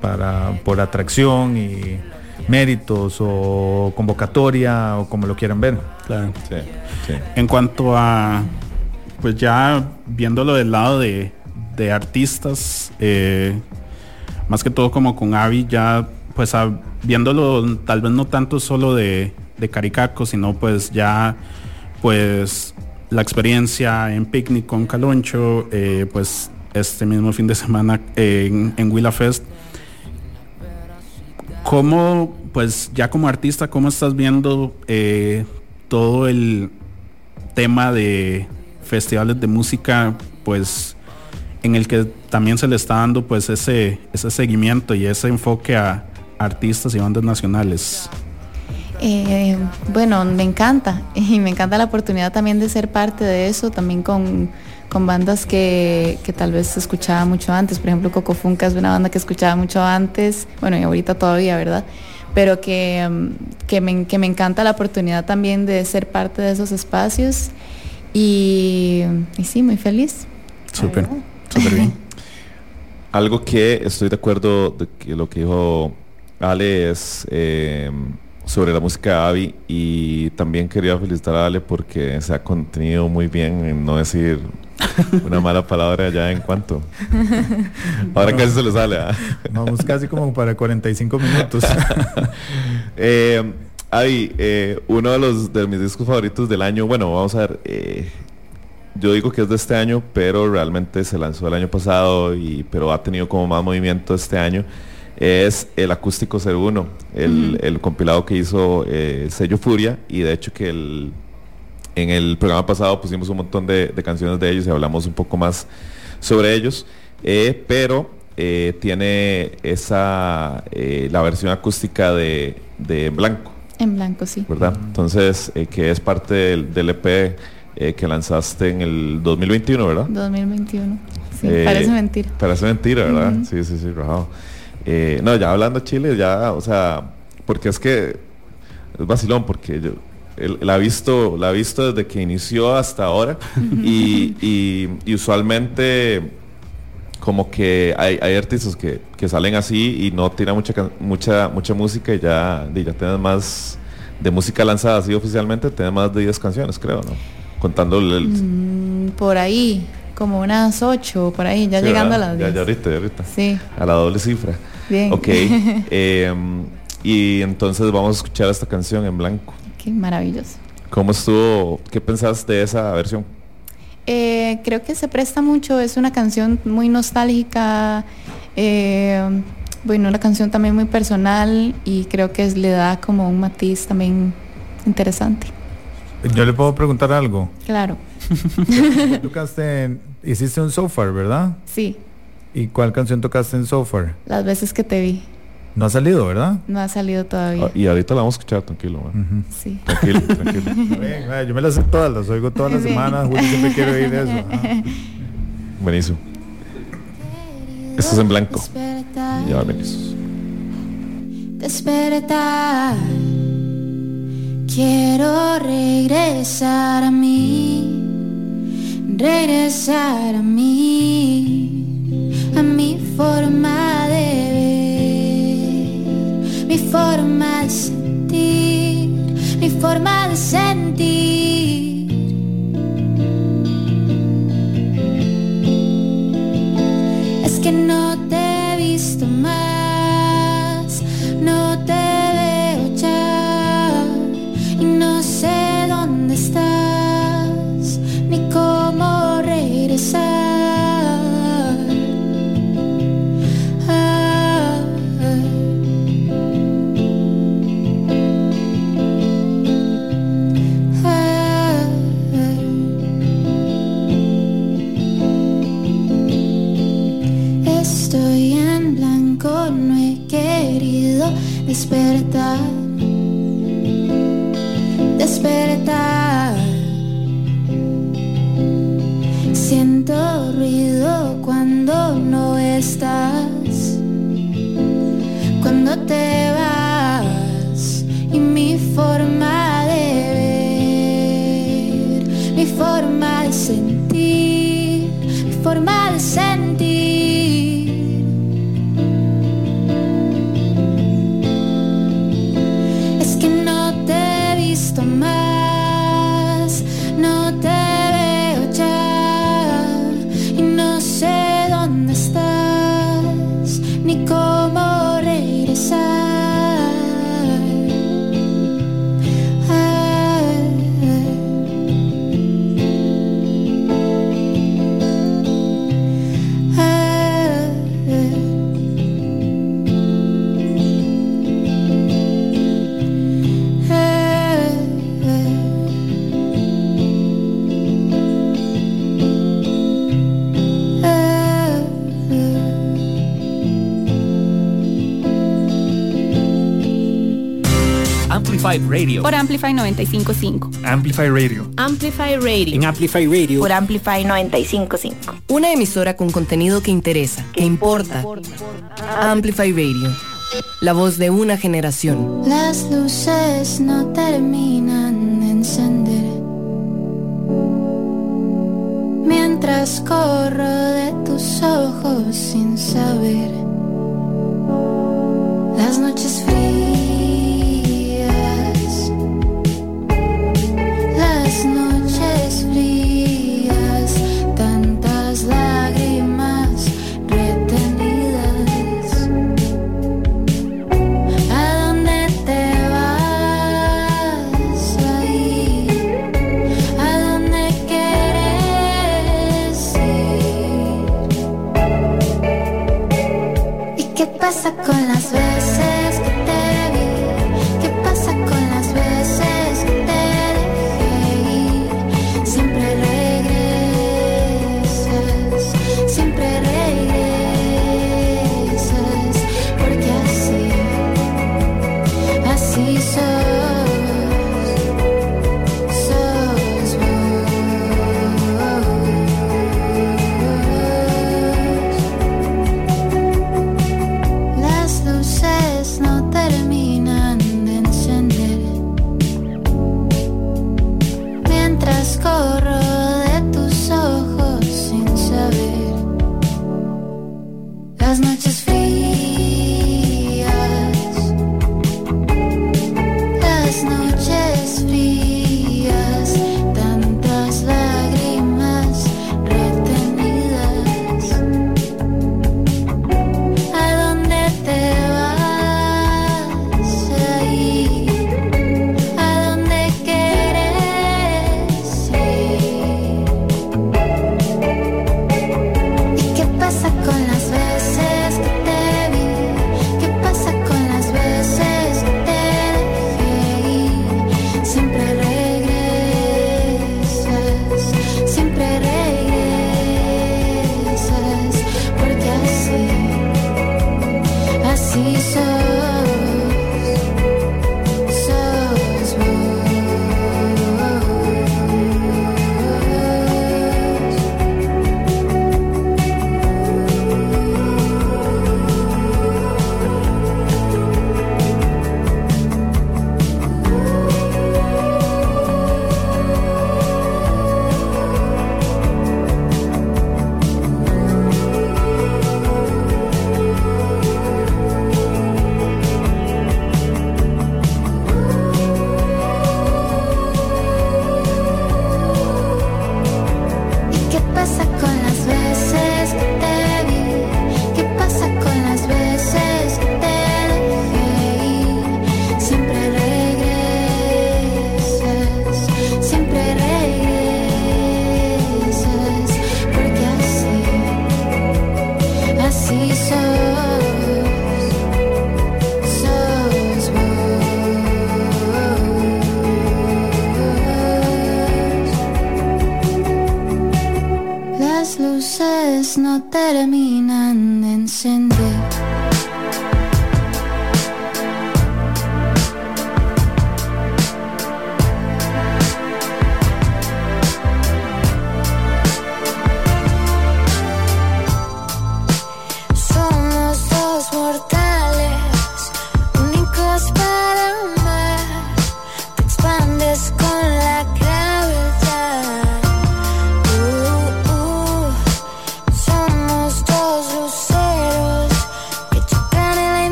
para por atracción y méritos o convocatoria o como lo quieran ver. Claro. Sí, sí. En cuanto a, pues ya viéndolo del lado de, de artistas, eh, más que todo como con Avi, ya pues viéndolo tal vez no tanto solo de, de Caricaco, sino pues ya pues la experiencia en picnic con Caloncho, eh, pues este mismo fin de semana en, en Willa Fest. ¿Cómo, pues ya como artista, cómo estás viendo eh, todo el tema de festivales de música, pues en el que también se le está dando pues ese, ese seguimiento y ese enfoque a artistas y bandas nacionales? Eh, bueno, me encanta y me encanta la oportunidad también de ser parte de eso, también con, con bandas que, que tal vez escuchaba mucho antes. Por ejemplo, Coco Funka es una banda que escuchaba mucho antes, bueno, y ahorita todavía, ¿verdad? Pero que, mm, que, me, que me encanta la oportunidad también de ser parte de esos espacios y, y sí, muy feliz. Súper, súper bien. Algo que estoy de acuerdo de que lo que dijo Ale es eh, sobre la música de Avi y también quería felicitar a Ale porque se ha contenido muy bien en no decir una mala palabra ya en cuanto. Ahora casi se le sale. ¿ah? Vamos casi como para 45 minutos. Eh, Avi, eh, uno de los de mis discos favoritos del año, bueno, vamos a ver, eh, yo digo que es de este año, pero realmente se lanzó el año pasado, y, pero ha tenido como más movimiento este año, es el Acústico 01, el, el compilado que hizo eh, el sello Furia, y de hecho que el, en el programa pasado pusimos un montón de, de canciones de ellos y hablamos un poco más sobre ellos, eh, pero eh, tiene esa, la versión acústica de, de Blanco. En blanco, sí. ¿verdad? Entonces, eh, que es parte del, del EP eh, que lanzaste en el 2021, ¿verdad? 2021. Sí, Eh, parece mentira. Parece mentira, ¿verdad? Ujú. Sí, sí, sí, rajado. Eh, no, ya hablando de Chile, ya, o sea, porque es que es vacilón, porque yo la he visto, la visto desde que inició hasta ahora y, y- y usualmente como que hay, hay artistas que, que salen así y no tiran mucha mucha mucha música y ya, y ya tienen más de música lanzada así oficialmente, tienen más de 10 canciones, creo, ¿no? Contando el, Mm, por ahí, como unas 8, por ahí, ya Sí, llegando ¿verdad? a las Ya, 10. ya ahorita, ya ahorita. Sí. A la doble cifra. Bien. Ok. eh, y entonces vamos a escuchar esta canción en blanco. Qué maravilloso. ¿Cómo estuvo? ¿Qué pensás de esa versión? Eh, creo que se presta mucho, es una canción muy nostálgica, eh, bueno, una canción también muy personal y creo que es- le da como un matiz también interesante. Yo le puedo preguntar algo. Claro, tocaste, hiciste un So Far, ¿verdad? sí, ¿Y cuál canción tocaste en So Far? las veces que te vi, No ha salido, ¿verdad? no ha salido todavía. Ah, y ahorita la vamos a escuchar, tranquilo. man. Sí. Tranquilo, tranquilo. Bien, yo me las sé todas, las oigo todas las semanas. Julio siempre quiero oír eso. ajá. Buenísimo. Esto es en blanco. Ya venimos. despertar. Quiero regresar a mí, regresar a mí, a mi forma de ver, mi forma de sentir, mi forma de sentir. Es que no te he visto más, despertar, despertar. Siento ruido cuando no estás, cuando te vas y mi forma de ver, mi forma de sentir, mi forma de sentir. Radio. Por Amplify 955. Amplify Radio. Amplify Radio. En Amplify Radio. Por Amplify 955. Una emisora con contenido que interesa, que, importa. importa. Amplify Radio. La voz de una generación. Las luces no terminan de encender. Mientras corro de tus ojos sin saber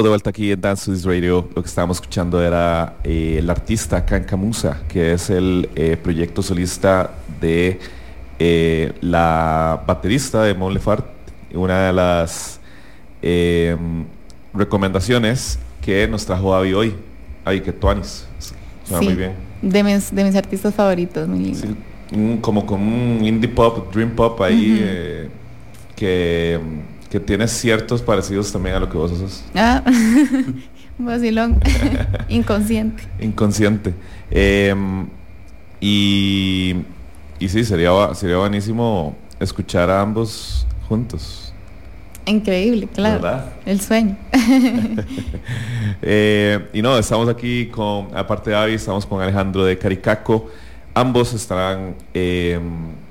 Estamos de vuelta aquí en Dance This Radio. Lo que estábamos escuchando era eh, el artista Kankamusa, que es el eh, proyecto solista de eh, la baterista de Mon Lefart. Una de las eh, recomendaciones que nos trajo Avi hoy. Avi que Tuanis. Suena Sí, muy bien. De mis, de mis artistas favoritos, muy lindo. Sí, un- como con un indie pop, dream pop ahí, que, que tiene ciertos parecidos también a lo que vos haces. Ah, vacilón inconsciente. Inconsciente. Eh, y, y sí, sería, sería buenísimo escuchar a ambos juntos. Increíble, claro. ¿Verdad? El sueño. Eh, y no, estamos aquí con, aparte de Avi, estamos con Alejandro de Caricaco. Ambos estarán eh,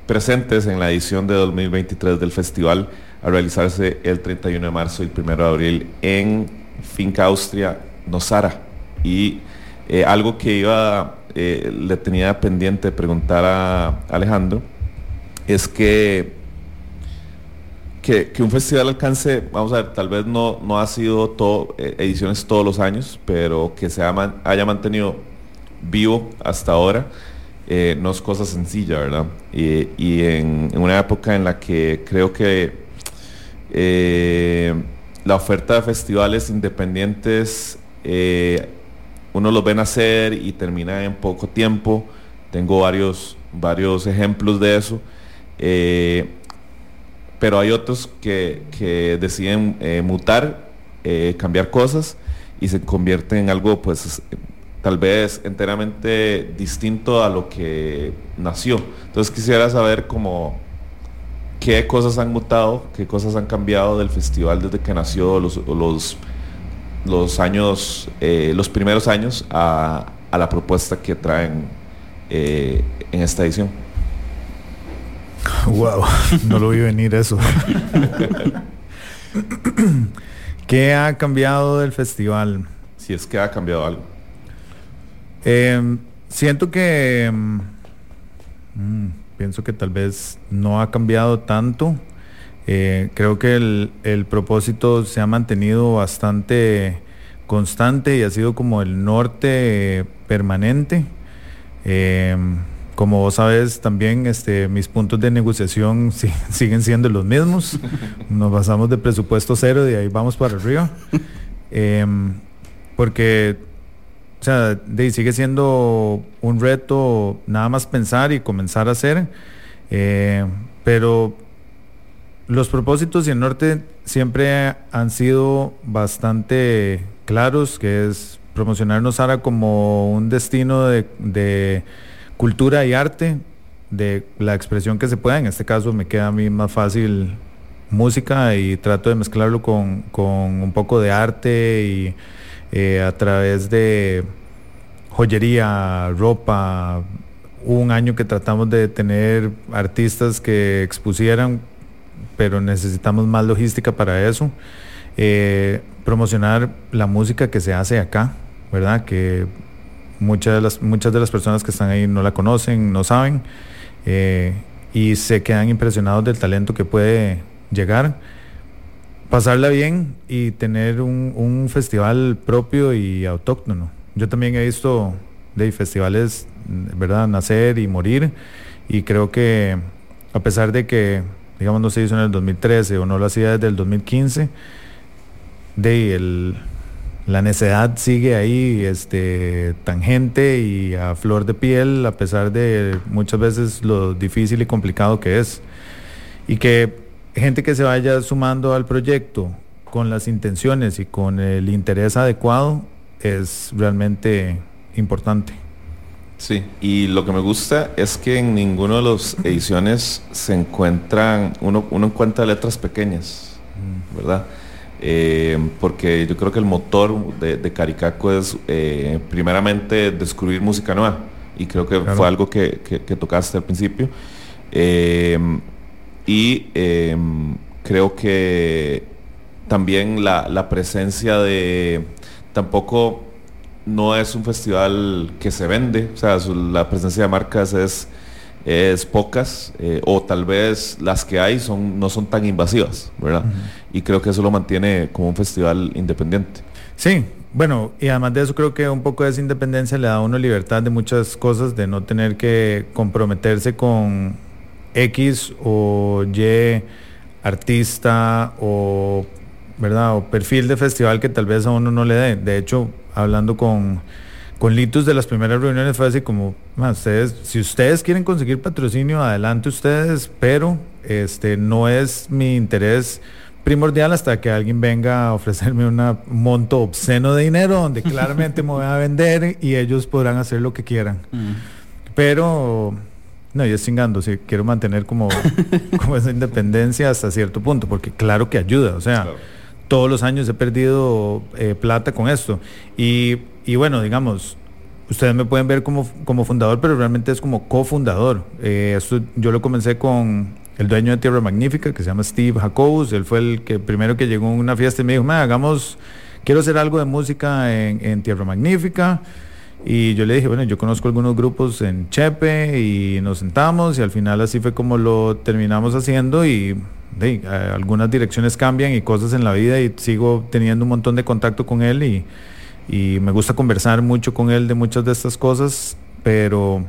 presentes en la edición de 2023 del festival a realizarse el 31 de marzo y el 1 de abril en Finca Austria, Nosara. Y eh, algo que iba, eh, le tenía pendiente preguntar a Alejandro es que que, que un festival alcance, vamos a ver, tal vez no, no ha sido todo, eh, ediciones todos los años, pero que se haya mantenido vivo hasta ahora, no es cosa sencilla, ¿verdad? Y, y en una época en la que creo que eh, la oferta de festivales independientes, eh, uno los ven hacer y termina en poco tiempo. Tengo varios, varios ejemplos de eso. Eh, pero hay otros que, que deciden mutar, cambiar cosas y se convierten en algo pues tal vez enteramente distinto a lo que nació. Entonces quisiera saber como qué cosas han mutado, qué cosas han cambiado del festival desde que nació, los, los, los años, eh, los primeros años a, a la propuesta que traen eh, en esta edición. Wow, no lo vi venir eso. ¿Qué ha cambiado del festival? Si es que ha cambiado algo. Eh, siento que mm, mm, pienso que tal vez no ha cambiado tanto. Eh, creo que el, el propósito se ha mantenido bastante constante y ha sido como el norte eh, permanente. Eh, como vos sabes, también este, mis puntos de negociación si- siguen siendo los mismos. Nos basamos de presupuesto cero y ahí vamos para arriba. Em, porque, o sea, sigue siendo un reto nada más pensar y comenzar a hacer. eh, pero los propósitos y el norte siempre han sido bastante claros, que es promocionarnos ahora como un destino de, de cultura y arte, de la expresión que se pueda. En este caso me queda a mí más fácil música y trato de mezclarlo con, con un poco de arte y eh, a través de joyería, ropa. Un año que tratamos de tener artistas que expusieran, pero necesitamos más logística para eso. Eh, promocionar la música que se hace acá, ¿verdad? Que muchas de las, muchas de las personas que están ahí no la conocen, no saben, eh, y se quedan impresionados del talento que puede llegar. Pasarla bien y tener un, festival propio y autóctono. Yo también he visto de festivales, ¿verdad? Nacer y morir, y creo que a pesar de que, digamos, no se hizo en el 2013 o no lo hacía desde el 2015, de el, la necedad sigue ahí este, tangente y a flor de piel, a pesar de muchas veces lo difícil y complicado que es. Y que gente que se vaya sumando al proyecto con las intenciones y con el interés adecuado es realmente importante. Sí, y lo que me gusta es que en ninguno de las ediciones se encuentran, uno, uno encuentra letras pequeñas, ¿verdad? Eh, porque yo creo que el motor de, de Caricaco es eh, primeramente descubrir música nueva, y creo que Claro. fue algo que, que- que tocaste al principio. Eh, y eh, creo que también la, la presencia de tampoco no es un festival que se vende, o sea, su- la presencia de marcas es, es pocas, eh, o tal vez las que hay son, no son tan invasivas, ¿verdad? Y creo que eso lo mantiene como un festival independiente. Sí, bueno, y además de eso creo que un poco de esa independencia le da a uno libertad de muchas cosas, de no tener que comprometerse con X o Y artista o, ¿verdad? o perfil de festival que tal vez a uno no le dé. De hecho, hablando con, con Litus de las primeras reuniones fue así como, "Ma, ustedes, si ustedes quieren conseguir patrocinio, adelante ustedes, pero este no es mi interés primordial hasta que alguien venga a ofrecerme una- un monto obsceno de dinero donde claramente me voy a vender y ellos podrán hacer lo que quieran. Pero no, yo chingando, sí, quiero mantener como, como esa independencia hasta cierto punto, porque claro que ayuda, o sea, todos los años he perdido eh, plata con esto. Y, y bueno, digamos, ustedes me pueden ver como, como fundador, pero realmente es como cofundador. Eh, esto yo lo comencé con el dueño de Tierra Magnífica, que se llama Steve Jacobus, él fue el que primero que llegó a una fiesta y me dijo, "Ma, hagamos, quiero hacer algo de música en, en Tierra Magnífica. Y yo le dije, bueno, yo conozco algunos grupos en Chepe y nos sentamos y al final así fue como lo terminamos haciendo y algunas direcciones cambian y cosas en la vida y sigo teniendo un montón de contacto con él y, y me gusta conversar mucho con él de muchas de estas cosas, pero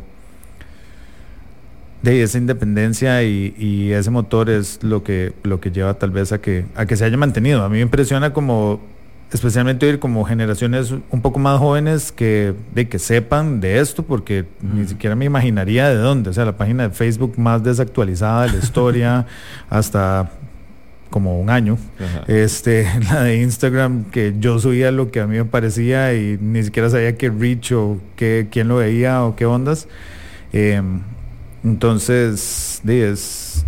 de esa independencia y, y ese motor es lo que, lo que lleva tal vez a que, a que se haya mantenido. A mí me impresiona como, especialmente oír como generaciones un poco más jóvenes que, de que sepan de esto, porque ni siquiera me imaginaría de dónde. O sea, la página de Facebook más desactualizada de la historia hasta como un año. Ajá. Este, la de Instagram, que yo subía lo que a mí me parecía y ni siquiera sabía qué reach o qué, quién lo veía o qué ondas. Em, entonces, es,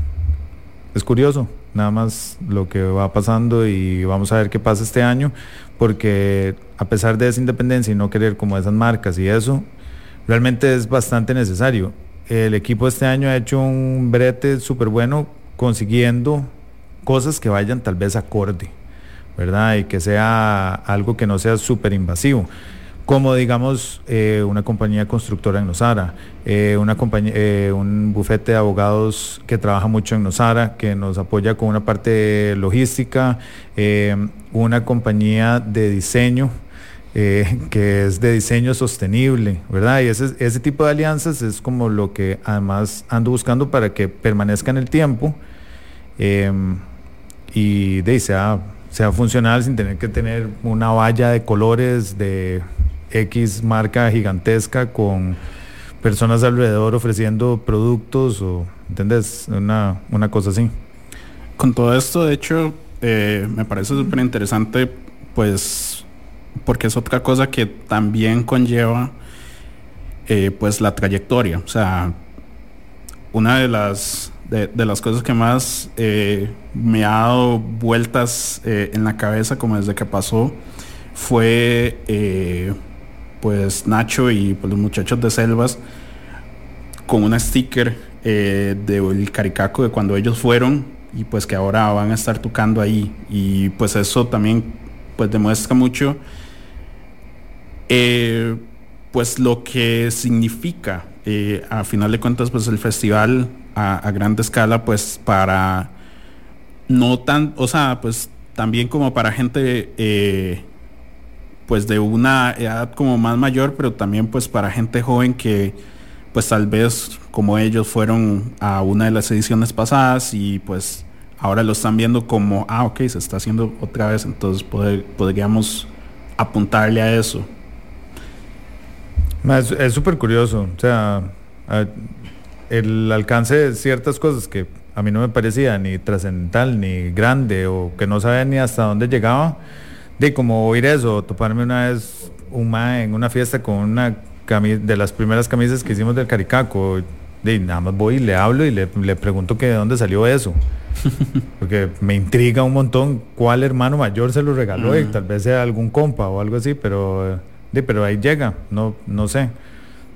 es curioso, nada más lo que va pasando y vamos a ver qué pasa este año, porque a pesar de esa independencia y no querer como esas marcas y eso, realmente es bastante necesario. El equipo este año ha hecho un brete súper bueno consiguiendo cosas que vayan tal vez acorde, ¿verdad? Y que sea algo que no sea súper invasivo. Como digamos eh, una compañía constructora en Nosara, eh, una compañía, eh, un bufete de abogados que trabaja mucho en Nosara, que nos apoya con una parte logística, una compañía de diseño que es de diseño sostenible, ¿verdad? Y ese, ese tipo de alianzas es como lo que además ando buscando para que permanezca en el tiempo em, y de, sea, sea funcional sin tener que tener una valla de colores de X marca gigantesca con personas alrededor ofreciendo productos o, ¿entendés? Una, una cosa así. Con todo esto, de hecho, eh, me parece súper interesante, pues, porque es otra cosa que también conlleva, eh, pues, la trayectoria. O sea, una de las, de, las cosas que más eh, me ha dado vueltas en la cabeza, como desde que pasó, fue, pues, Nacho y pues, los muchachos de Selvas con una sticker eh, del Caricaco de cuando ellos fueron y pues que ahora van a estar tocando ahí. Y pues eso también pues demuestra mucho eh, pues lo que significa eh, a final de cuentas pues el festival a, a grande escala pues para no tan o sea pues también como para gente eh, pues de una edad como más mayor pero también pues para gente joven que pues tal vez como ellos fueron a una de las ediciones pasadas y pues ahora lo están viendo como, ah, ok, se está haciendo otra vez, entonces poder, podríamos apuntarle a eso. Es súper curioso, o sea, el alcance de ciertas cosas que a mí no me parecía ni trascendental, ni grande, o que no sabía ni hasta dónde llegaba, de como oír eso, toparme una vez un mae en una fiesta con una cami- de las primeras camisas que hicimos del Caricaco, de nada más voy y le hablo y le, le pregunto que de dónde salió eso. Porque me intriga un montón cuál hermano mayor se lo regaló y tal vez sea algún compa o algo así, pero, de, pero ahí llega, no, no sé.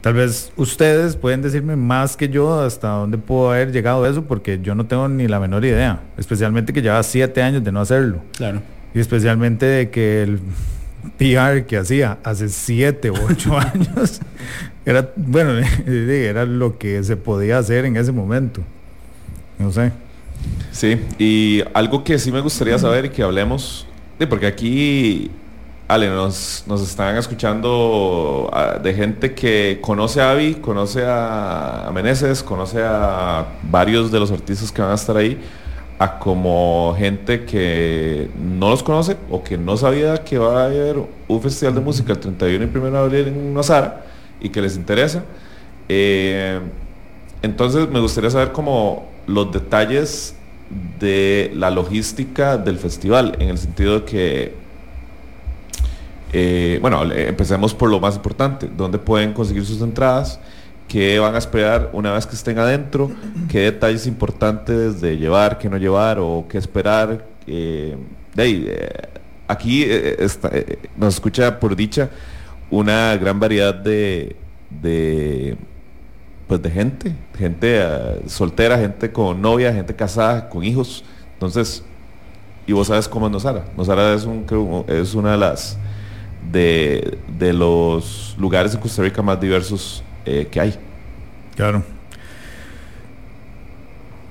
Tal vez ustedes pueden decirme más que yo hasta dónde pudo haber llegado eso, porque yo no tengo ni la menor idea. Especialmente que lleva siete años de no hacerlo. Claro. Y especialmente de que el PR que hacía hace siete u ocho años era, bueno, era lo que se podía hacer en ese momento. No sé. Sí, y algo que sí me gustaría saber y que hablemos, sí, porque aquí, Ale, nos, nos están escuchando ah, de gente que conoce a Avi, conoce a, a Meneses, conoce a varios de los artistas que van a estar ahí, a como gente que no los conoce o que no sabía que va a haber un festival de música el 31 y 1 de abril en Nazara y que les interesa. Eh, entonces me gustaría saber como los detalles de la logística del festival, en el sentido de que, eh, bueno, empecemos por lo más importante, dónde pueden conseguir sus entradas, qué van a esperar una vez que estén adentro, qué detalles importantes de llevar, qué no llevar o qué esperar. eh, eh, aquí eh, eh, nos escucha por dicha una gran variedad de, de pues de gente, gente soltera, gente con novia, gente casada, con hijos. Entonces, y vos sabes cómo es Nosara. Nosara es un creo, es una de las de, de los lugares en Costa Rica más diversos que hay. Claro.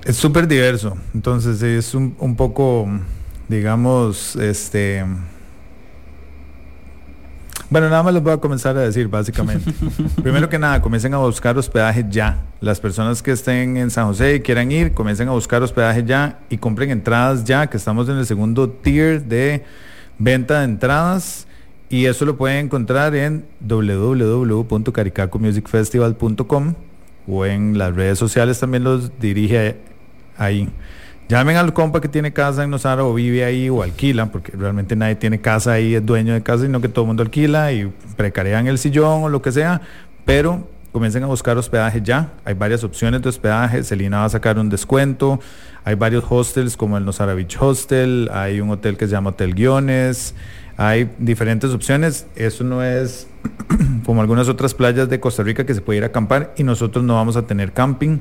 Es súper diverso. Entonces es un, un poco, digamos, este... Bueno, nada más les voy a comenzar a decir, básicamente. Primero que nada, comiencen a buscar hospedaje ya. Las personas que estén en San José y quieran ir, comiencen a buscar hospedaje ya y compren entradas ya, que estamos en el segundo tier de venta de entradas. Y eso lo pueden encontrar en www.caricacomusicfestival.com o en las redes sociales también los dirige ahí. Llamen al compa que tiene casa en Nosara o vive ahí o alquila, porque realmente nadie tiene casa ahí, es dueño de casa, sino que todo el mundo alquila y precarean el sillón o lo que sea, pero comiencen a buscar hospedaje ya. Hay varias opciones de hospedaje. Celina va a sacar un descuento. Hay varios hostels como el Nosara Beach Hostel. Hay un hotel que se llama Hotel Guiones. Hay diferentes opciones. Eso no es como algunas otras playas de Costa Rica que se puede ir a acampar y nosotros no vamos a tener camping.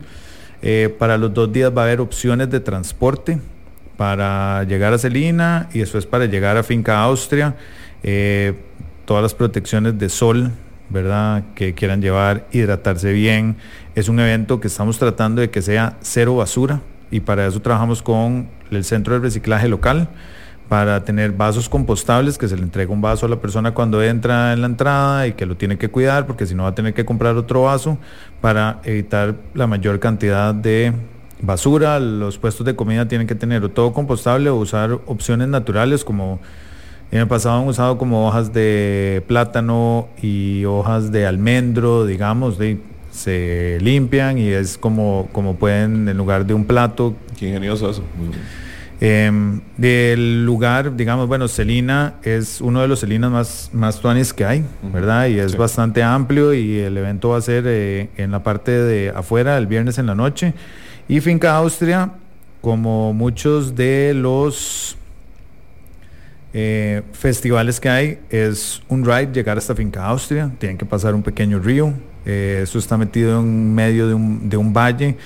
Eh, para los dos días va a haber opciones de transporte para llegar a Celina y después para llegar a Finca Austria. Eh, todas las protecciones de sol, ¿verdad? Que quieran llevar, hidratarse bien. Es un evento que estamos tratando de que sea cero basura y para eso trabajamos con el centro de reciclaje local para tener vasos compostables, que se le entrega un vaso a la persona cuando entra en la entrada y que lo tiene que cuidar, porque si no va a tener que comprar otro vaso para evitar la mayor cantidad de basura. Los puestos de comida tienen que tener o todo compostable o usar opciones naturales como en el pasado han usado como hojas de plátano y hojas de almendro, digamos, se limpian y es como, como pueden en lugar de un plato. Qué ingenioso eso. Em, del lugar, digamos, bueno, Celina es uno de los Celinas más, más tuanis que hay, ¿verdad? Y es Sí. bastante amplio y el evento va a ser eh, en la parte de afuera el viernes en la noche. Y Finca Austria, como muchos de los eh, festivales que hay, es un ride llegar hasta Finca Austria, tienen que pasar un pequeño río, eh, eso está metido en medio de un, de un valle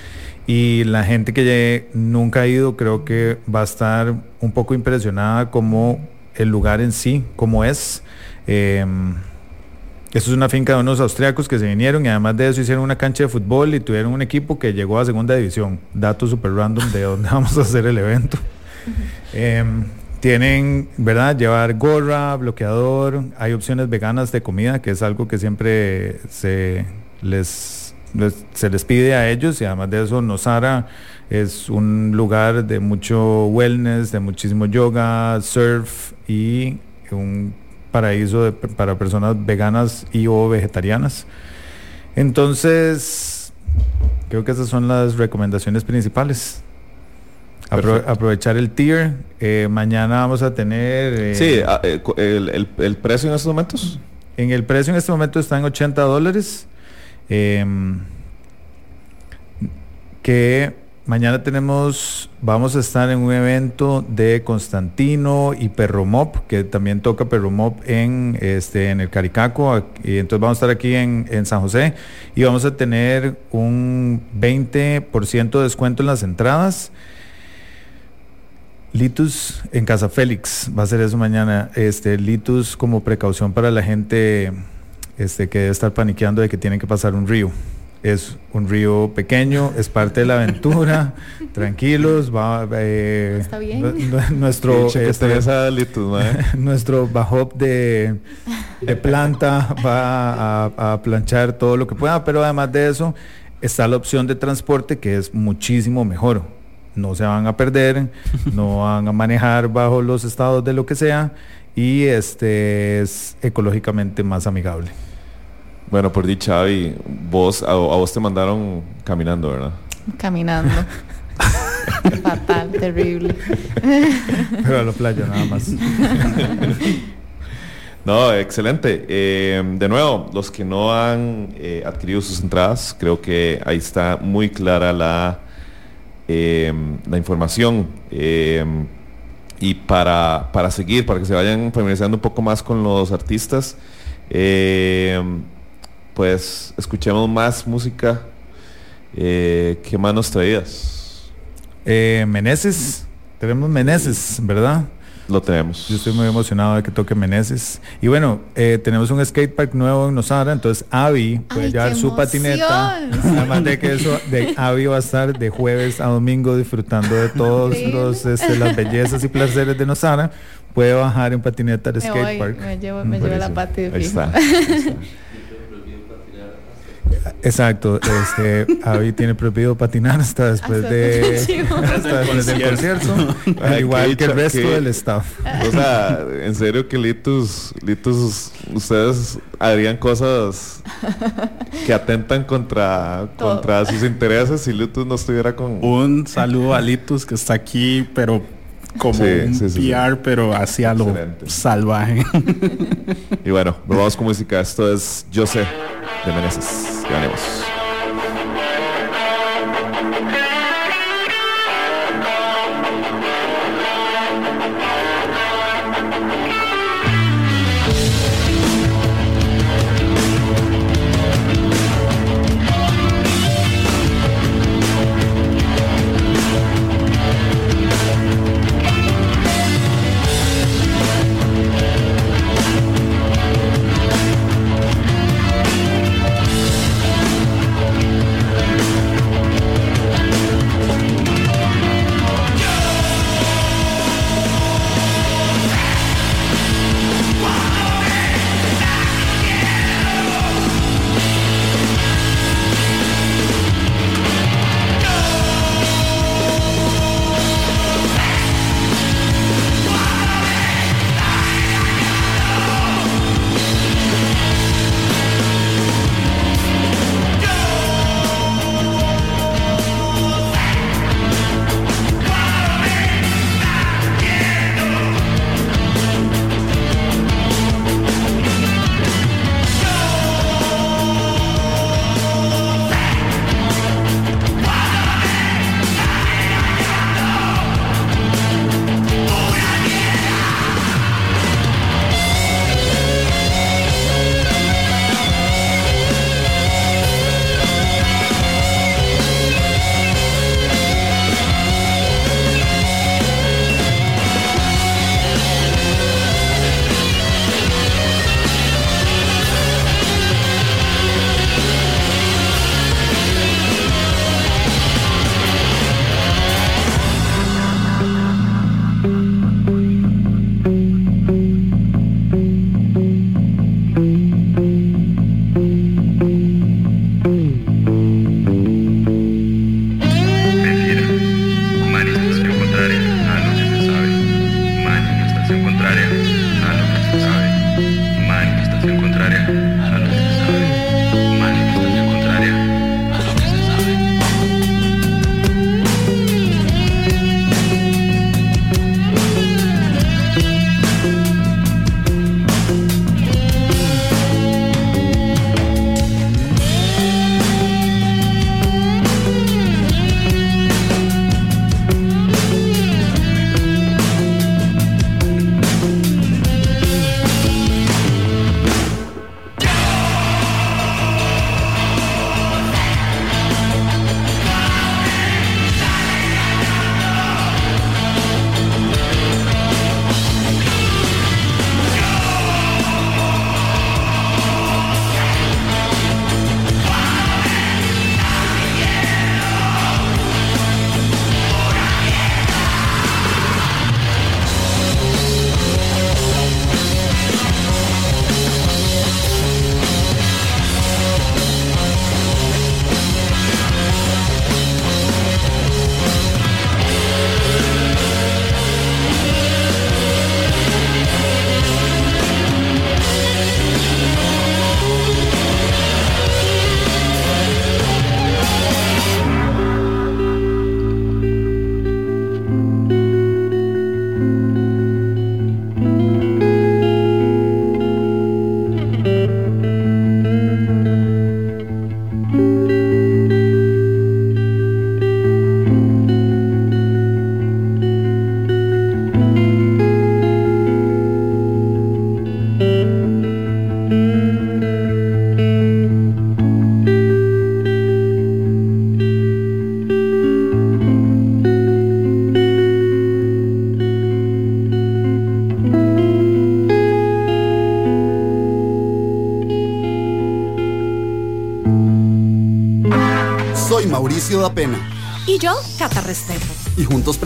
y la gente que nunca ha ido creo que va a estar un poco impresionada como el lugar en sí, como es. Eh, esto es una finca de unos austriacos que se vinieron y además de eso hicieron una cancha de fútbol y tuvieron un equipo que llegó a segunda división. Dato super random de dónde vamos a hacer el evento. Em, tienen, ¿verdad? Llevar gorra, bloqueador, hay opciones veganas de comida, que es algo que siempre se les- se les pide a ellos y además de eso Nosara es un lugar de mucho wellness, de muchísimo yoga, surf y un paraíso de- para personas veganas y o vegetarianas. Entonces, creo que esas son las recomendaciones principales. Apro- aprovechar el tier. eh, mañana vamos a tener... eh, Sí, ah, eh, el- el precio en estos momentos. En el precio en este momento está en 80 dólares. Em, que mañana tenemos, vamos a estar en un evento de Constantino y Perromop, que también toca Perromop en, este, en el Caricaco. ac- Y entonces vamos a estar aquí en, en San José y vamos a tener un 20% de descuento en las entradas. Litus en Casa Félix, va a ser eso mañana. Este, Litus como precaución para la gente este, que debe estar paniqueando de que tienen que pasar un río. Es un río pequeño, es parte de la aventura. Tranquilos, va eh, Está bien. nu- nu- nuestro este, tenés a Litus, mae. nuestro bajop de, de planta va a, a planchar todo lo que pueda, pero además de eso está la opción de transporte que es muchísimo mejor. No se van a perder, no van a manejar bajo los estados de lo que sea y este es ecológicamente más amigable. Bueno, por dicha, Avi, vos, a, a vos te mandaron caminando, ¿verdad? Caminando. Fatal, terrible. Pero a la playa nada más. No, excelente. Eh, de nuevo, los que no han eh, adquirido sus entradas, creo que ahí está muy clara la, eh, la información. Eh, y para, para seguir, para que se vayan familiarizando un poco más con los artistas, eh, pues escuchemos más música. Eh, ¿Qué más nos traías? Eh, Meneses, tenemos Meneses, ¿verdad? Lo tenemos. Yo estoy muy emocionado de que toque Meneses. Y bueno, eh, tenemos un skatepark nuevo en Nosara, entonces Avi puede Ay, llevar su patineta. Además de que eso, de Avi va a estar de jueves a domingo disfrutando de todos los este, las bellezas y placeres de Nosara. Puede bajar en patineta al Me voy, skatepark. me llevo, me llevo la pata de Ahí está. ahí está. Exacto, este Avi tiene prohibido patinar hasta después Hasta de hasta después del concierto, al igual que el resto del staff. O sea, en serio que Litus, Litus, ustedes harían cosas que atentan contra, Todo. contra sus intereses si Litus no estuviera con... Un saludo a Litus que está aquí, pero como Sí, un sí, sí, sí. PR, pero hacia lo Excelente. salvaje. Y bueno, vamos con música. Esto es Yo sé de Meneses. Ganemos.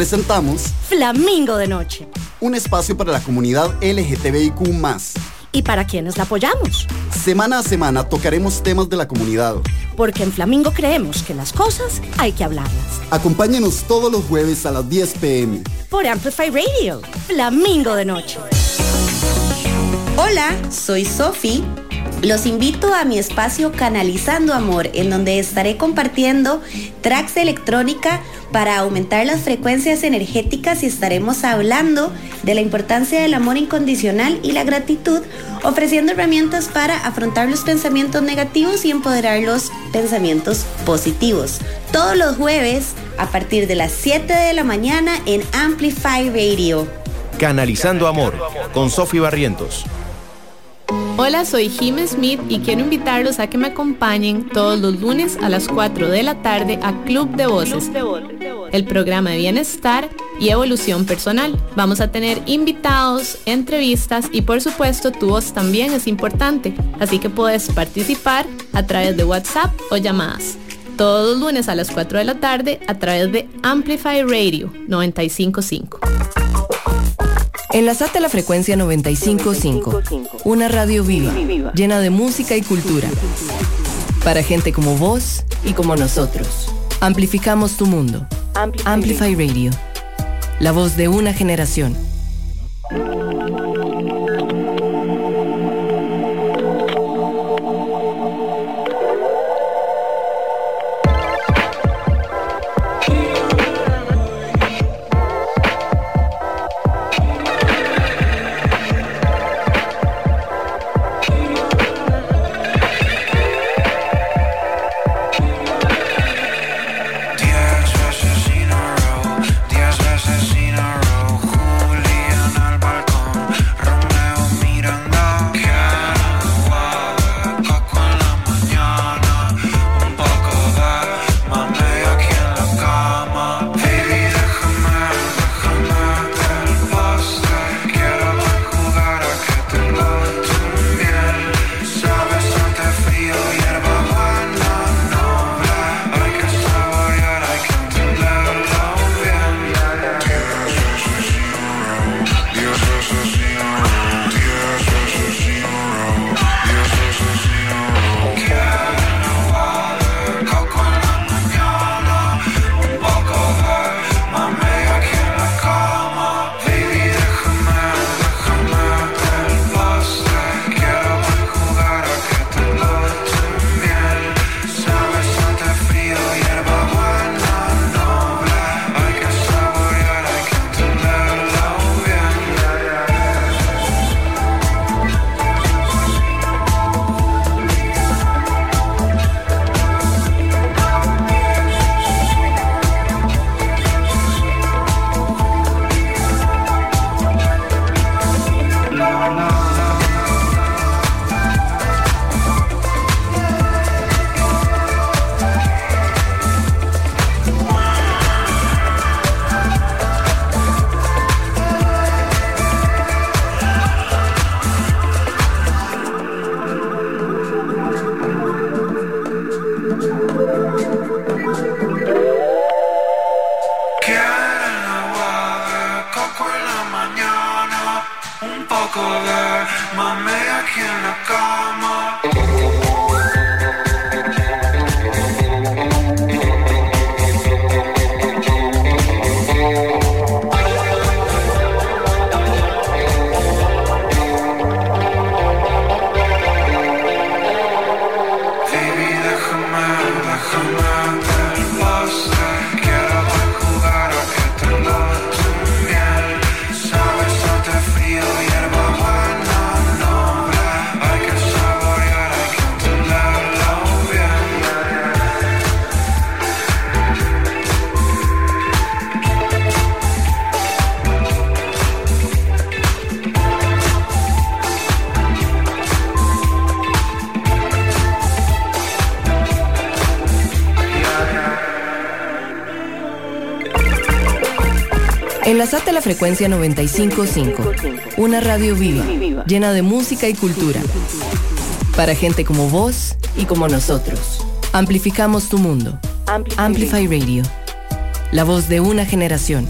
Presentamos Flamingo de Noche. un espacio para la comunidad LGTBIQ+. ¿Y para quienes la apoyamos? Semana a semana tocaremos temas de la comunidad. Porque en Flamingo creemos que las cosas hay que hablarlas. Acompáñenos todos los jueves a las 10 pm. Por Amplify Radio. Flamingo de Noche. Hola, soy Sofi. Los invito a mi espacio Canalizando Amor, en donde estaré compartiendo tracks de electrónica para aumentar las frecuencias energéticas y estaremos hablando de la importancia del amor incondicional y la gratitud, ofreciendo herramientas para afrontar los pensamientos negativos y empoderar los pensamientos positivos. Todos los jueves a partir de las 7 de la mañana en Amplify Radio. Canalizando Amor con Sofi Barrientos. Hola, soy Jim Smith y quiero invitarlos a que me acompañen todos los lunes a las 4 de la tarde a Club de Voces, el programa de bienestar y evolución personal. Vamos a tener invitados, entrevistas y por supuesto tu voz también es importante, así que puedes participar a través de WhatsApp o llamadas. Todos los lunes a las 4 de la tarde a través de Amplify Radio 955. Enlazate a la frecuencia 955, una radio viva, llena de música y cultura. Para gente como vos y como nosotros. Amplificamos tu mundo. Amplify Radio. La voz de una generación. Frecuencia 955, una radio viva, llena de música y cultura. Para gente como vos y como nosotros. Amplificamos tu mundo. Amplify Radio. La voz de una generación.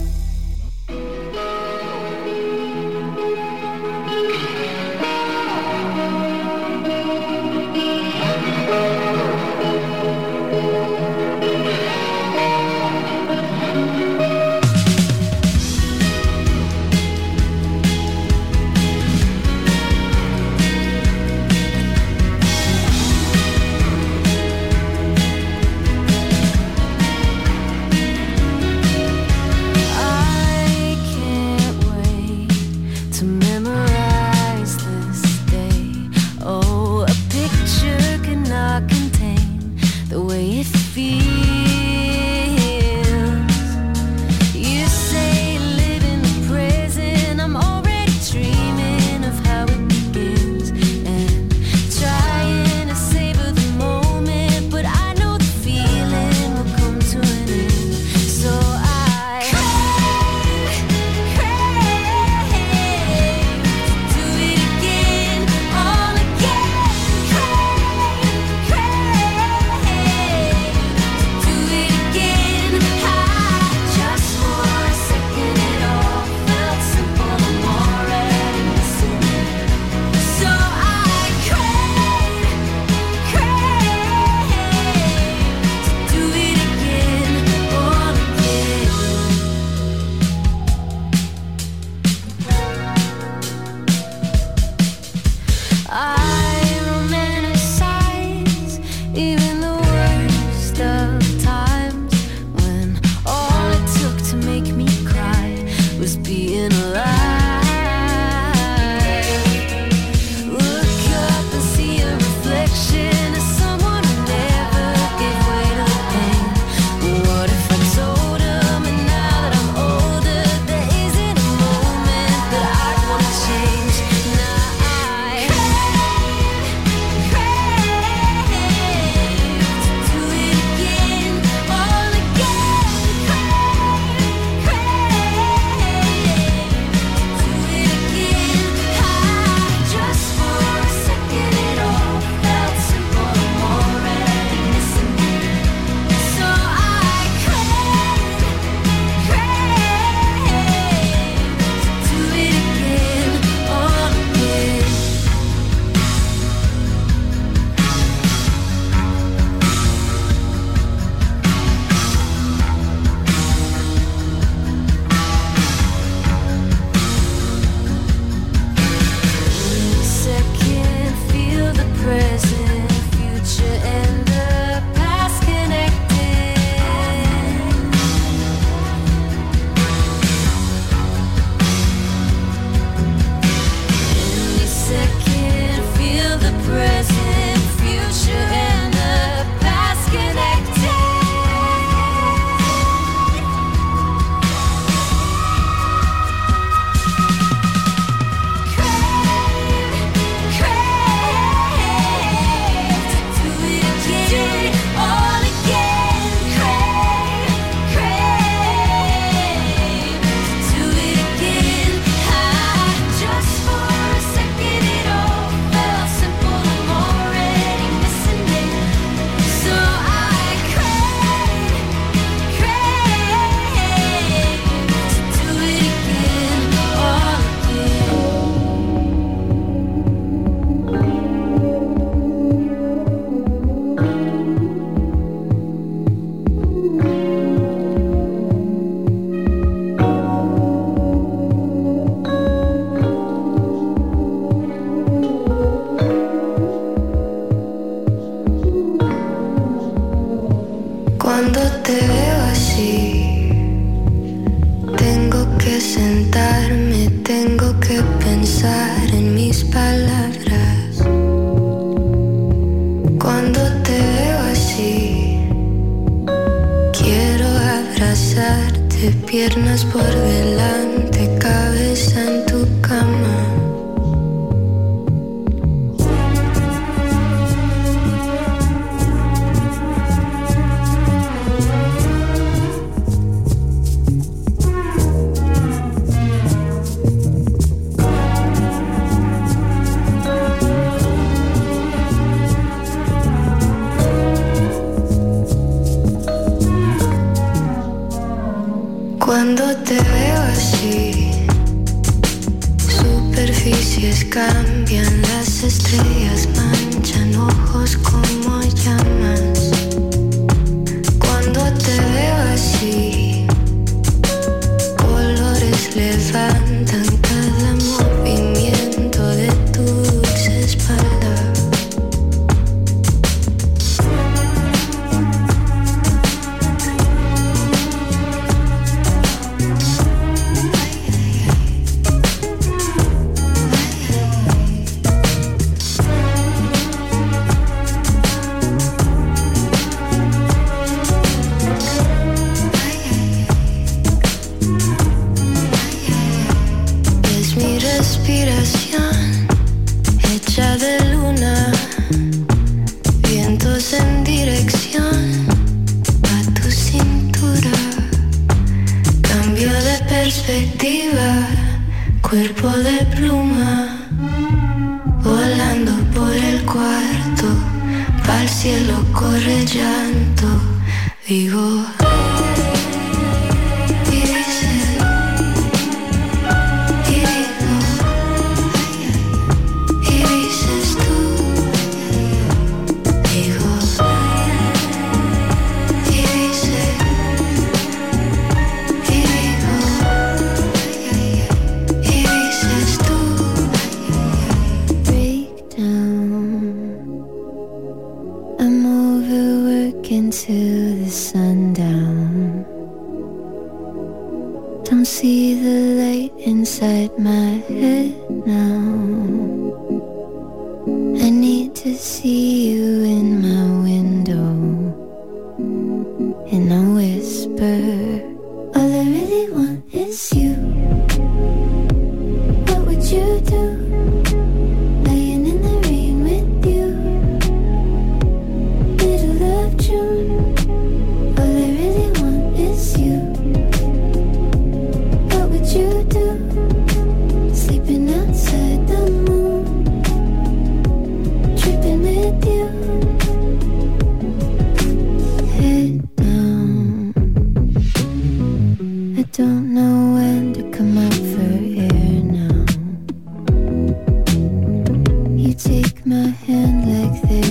hand like this.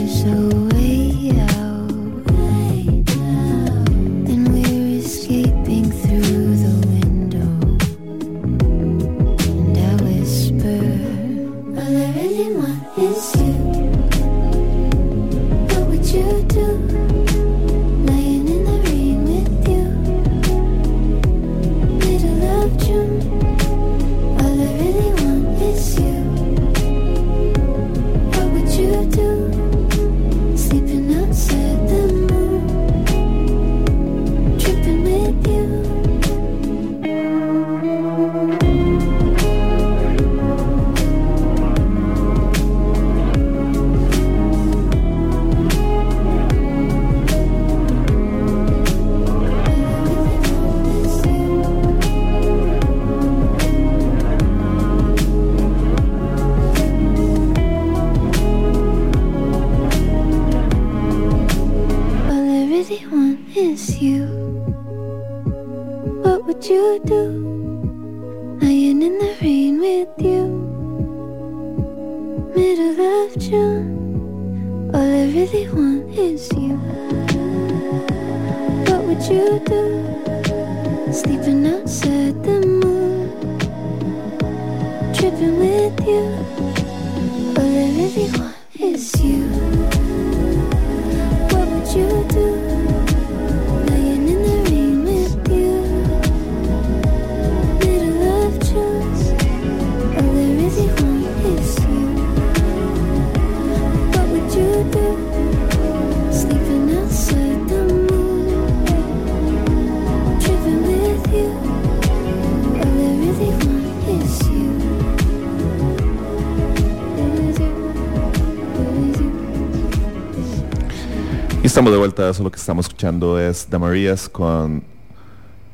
De vuelta, eso lo que estamos escuchando es Damarías con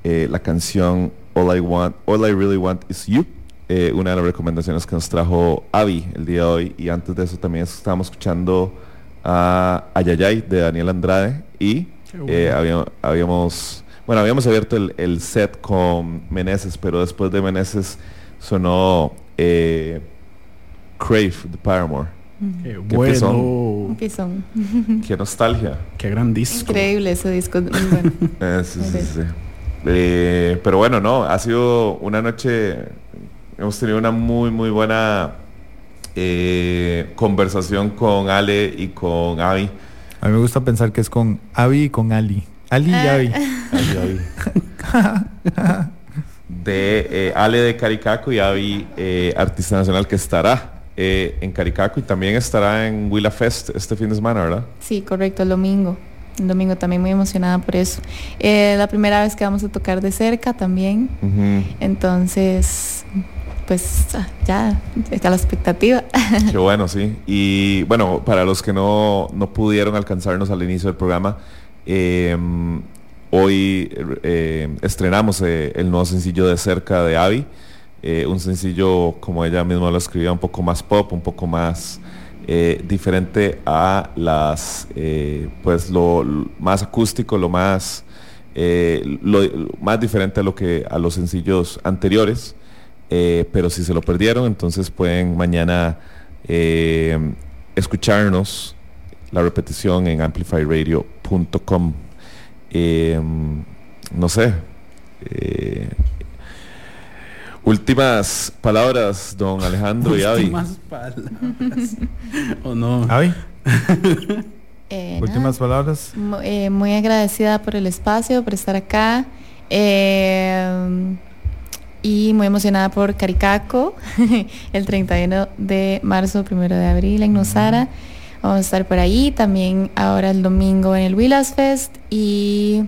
eh, la canción All I Want, All I Really Want Is You, eh, una de las recomendaciones que nos trajo Avi el día de hoy y antes de eso también estábamos escuchando a Ayayay de Daniel Andrade y eh, habíamos, habíamos, bueno, habíamos abierto el, el, set con Meneses, pero después de Meneses sonó Crave de Paramore. Qué bueno. Un pisón. Qué nostalgia. Qué gran disco. Increíble ese disco. bueno. Eh, sí, sí, sí. Eh, pero bueno, no, ha sido una noche, hemos tenido una muy, muy buena eh, conversación con Ale y con Avi. A mí me gusta pensar que es con Avi y con Ali. Ali y Avi. Ali y Avi. De eh, Ale de Caricaco y Avi, eh, artista nacional que estará eh, en Caricaco y también estará en Willa Fest este fin de semana, ¿verdad? Sí, correcto, el domingo. El domingo también muy emocionada por eso. Eh, la primera vez que vamos a tocar de cerca también. Entonces, pues ah, ya, está la expectativa. Qué bueno, sí. Y bueno, para los que no, no pudieron alcanzarnos al inicio del programa, eh, hoy eh, estrenamos eh, el nuevo sencillo de cerca de Avi. Eh, un sencillo, como ella misma lo escribía, un poco más pop, un poco más eh, diferente a las, eh, pues lo, más acústico, lo más, eh, lo, más diferente a lo que a los sencillos anteriores. Pero si se lo perdieron, entonces pueden mañana escucharnos la repetición en amplifyradio.com. No sé. Eh, últimas palabras, don Alejandro y Avi. Últimas palabras. ¿O no? Avi, Eh, últimas palabras. Eh, muy agradecida por el espacio, por estar acá. eh, y muy emocionada por Caricaco, el 31 de marzo, primero de abril en Nosara. Vamos a estar por ahí. También ahora el domingo en el Willas Fest. Y,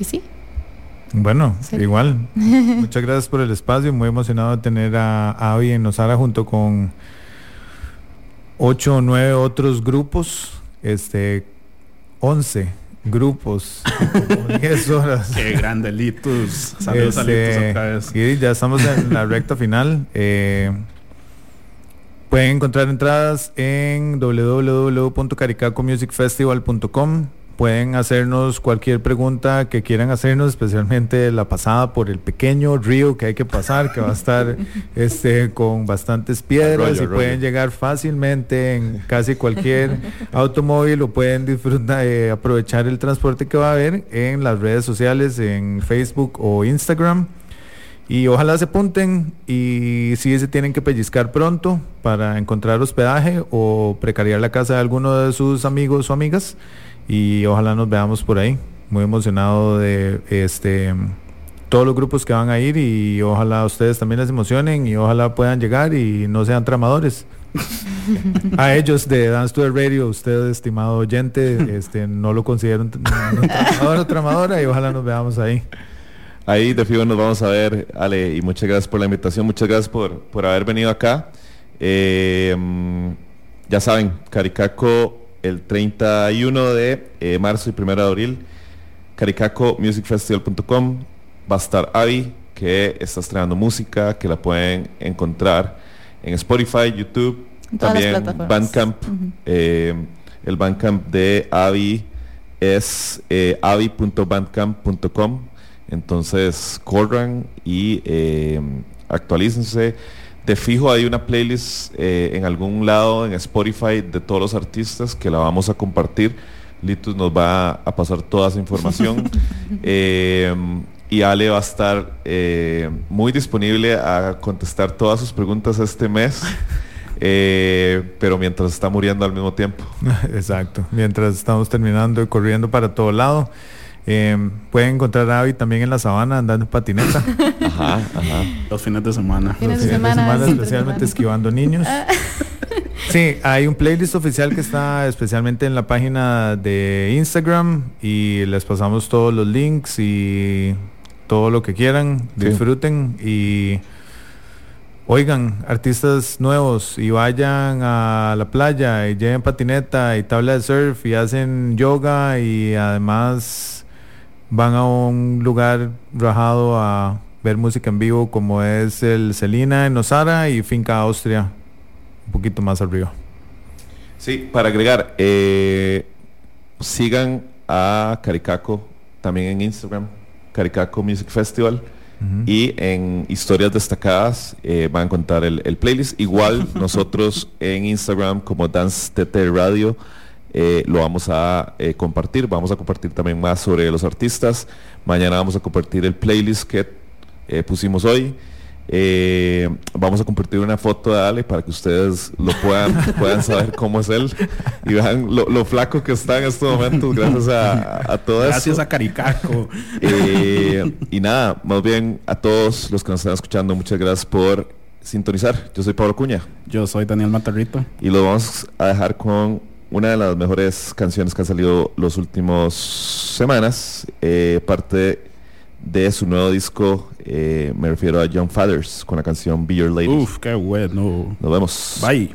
y sí, Bueno, Sí. igual. Muchas gracias por el espacio. Muy emocionado de tener a Avi en Nosara junto con ocho o nueve otros grupos. Este, 11 grupos. como 10 horas. Qué grande, Litus. Saludos a Este, Litus otra vez. Y ya estamos en la recta final. Eh, pueden encontrar entradas en www.caricacomusicfestival.com. Pueden hacernos cualquier pregunta que quieran hacernos, especialmente la pasada por el pequeño río que hay que pasar, que va a estar este, con bastantes piedras Arroyo, y arroyo. pueden llegar fácilmente en casi cualquier automóvil o pueden disfrutar, eh, aprovechar el transporte que va a haber en las redes sociales, en Facebook o Instagram. Y ojalá se apunten y si se tienen que pellizcar pronto para encontrar hospedaje o precariar la casa de alguno de sus amigos o amigas. Y ojalá nos veamos por ahí. Muy emocionado de este todos los grupos que van a ir y ojalá ustedes también les emocionen y ojalá puedan llegar y no sean tramadores. a ellos de Dance to the Radio, usted estimado oyente, este no lo considero un, un tramador o tramadora y ojalá nos veamos ahí. Ahí de fijo nos vamos a ver, Ale, y muchas gracias por la invitación, muchas gracias por, por haber venido acá. Eh, mm, ya saben, Caricaco el 31 de eh, marzo y 1 de abril, caricacomusicfestival.com, va a estar Avi, que está estrenando música, que la pueden encontrar en Spotify, YouTube, todas también. Bandcamp. Eh, el Bandcamp de Avi es eh, avi.bandcamp.com. Entonces corran y eh, actualícense. De fijo hay una playlist eh, en algún lado en Spotify de todos los artistas que la vamos a compartir. Litus nos va a pasar toda esa información. Eh, y Ale va a estar eh, muy disponible a contestar todas sus preguntas este mes. eh, pero mientras está muriendo al mismo tiempo. Exacto. Mientras estamos terminando y corriendo para todo lado. Eh, pueden encontrar a Avi también en la sabana andando en patineta. Ajá, ajá. Los fines de semana. Fines Los de fines semana, entre especialmente semana. esquivando niños. Sí, hay un playlist oficial que está especialmente en la página de Instagram y les pasamos todos los links y todo lo que quieran, Sí. disfruten y oigan artistas nuevos y vayan a la playa y lleven patineta y tabla de surf y hacen yoga y además van a un lugar rajado a ver música en vivo como es el Celina en Osara y Finca Austria un poquito más arriba. Sí, para agregar, eh, sigan a Caricaco también en Instagram. Caricaco Music Festival. Y en historias destacadas eh, van a encontrar el, el playlist. Igual nosotros en Instagram como Dance TT Radio eh, lo vamos a eh, compartir. Vamos a compartir también más sobre los artistas. Mañana vamos a compartir el playlist que eh, pusimos hoy. Vamos a compartir una foto de Ale para que ustedes lo puedan, puedan saber cómo es él y vean lo, lo flaco que está en estos momentos gracias a, a todo Gracias esto. a Caricaco. Y nada, más bien a todos los que nos están escuchando, muchas gracias por sintonizar. Yo soy Pablo Cuña. Yo soy Daniel Matarrito. Y lo vamos a dejar con una de las mejores canciones que han salido los últimos semanas, eh, parte de su nuevo disco, eh, me refiero a Young Fathers, con la canción Be Your Lady. Uf, qué bueno. Nos vemos. Bye.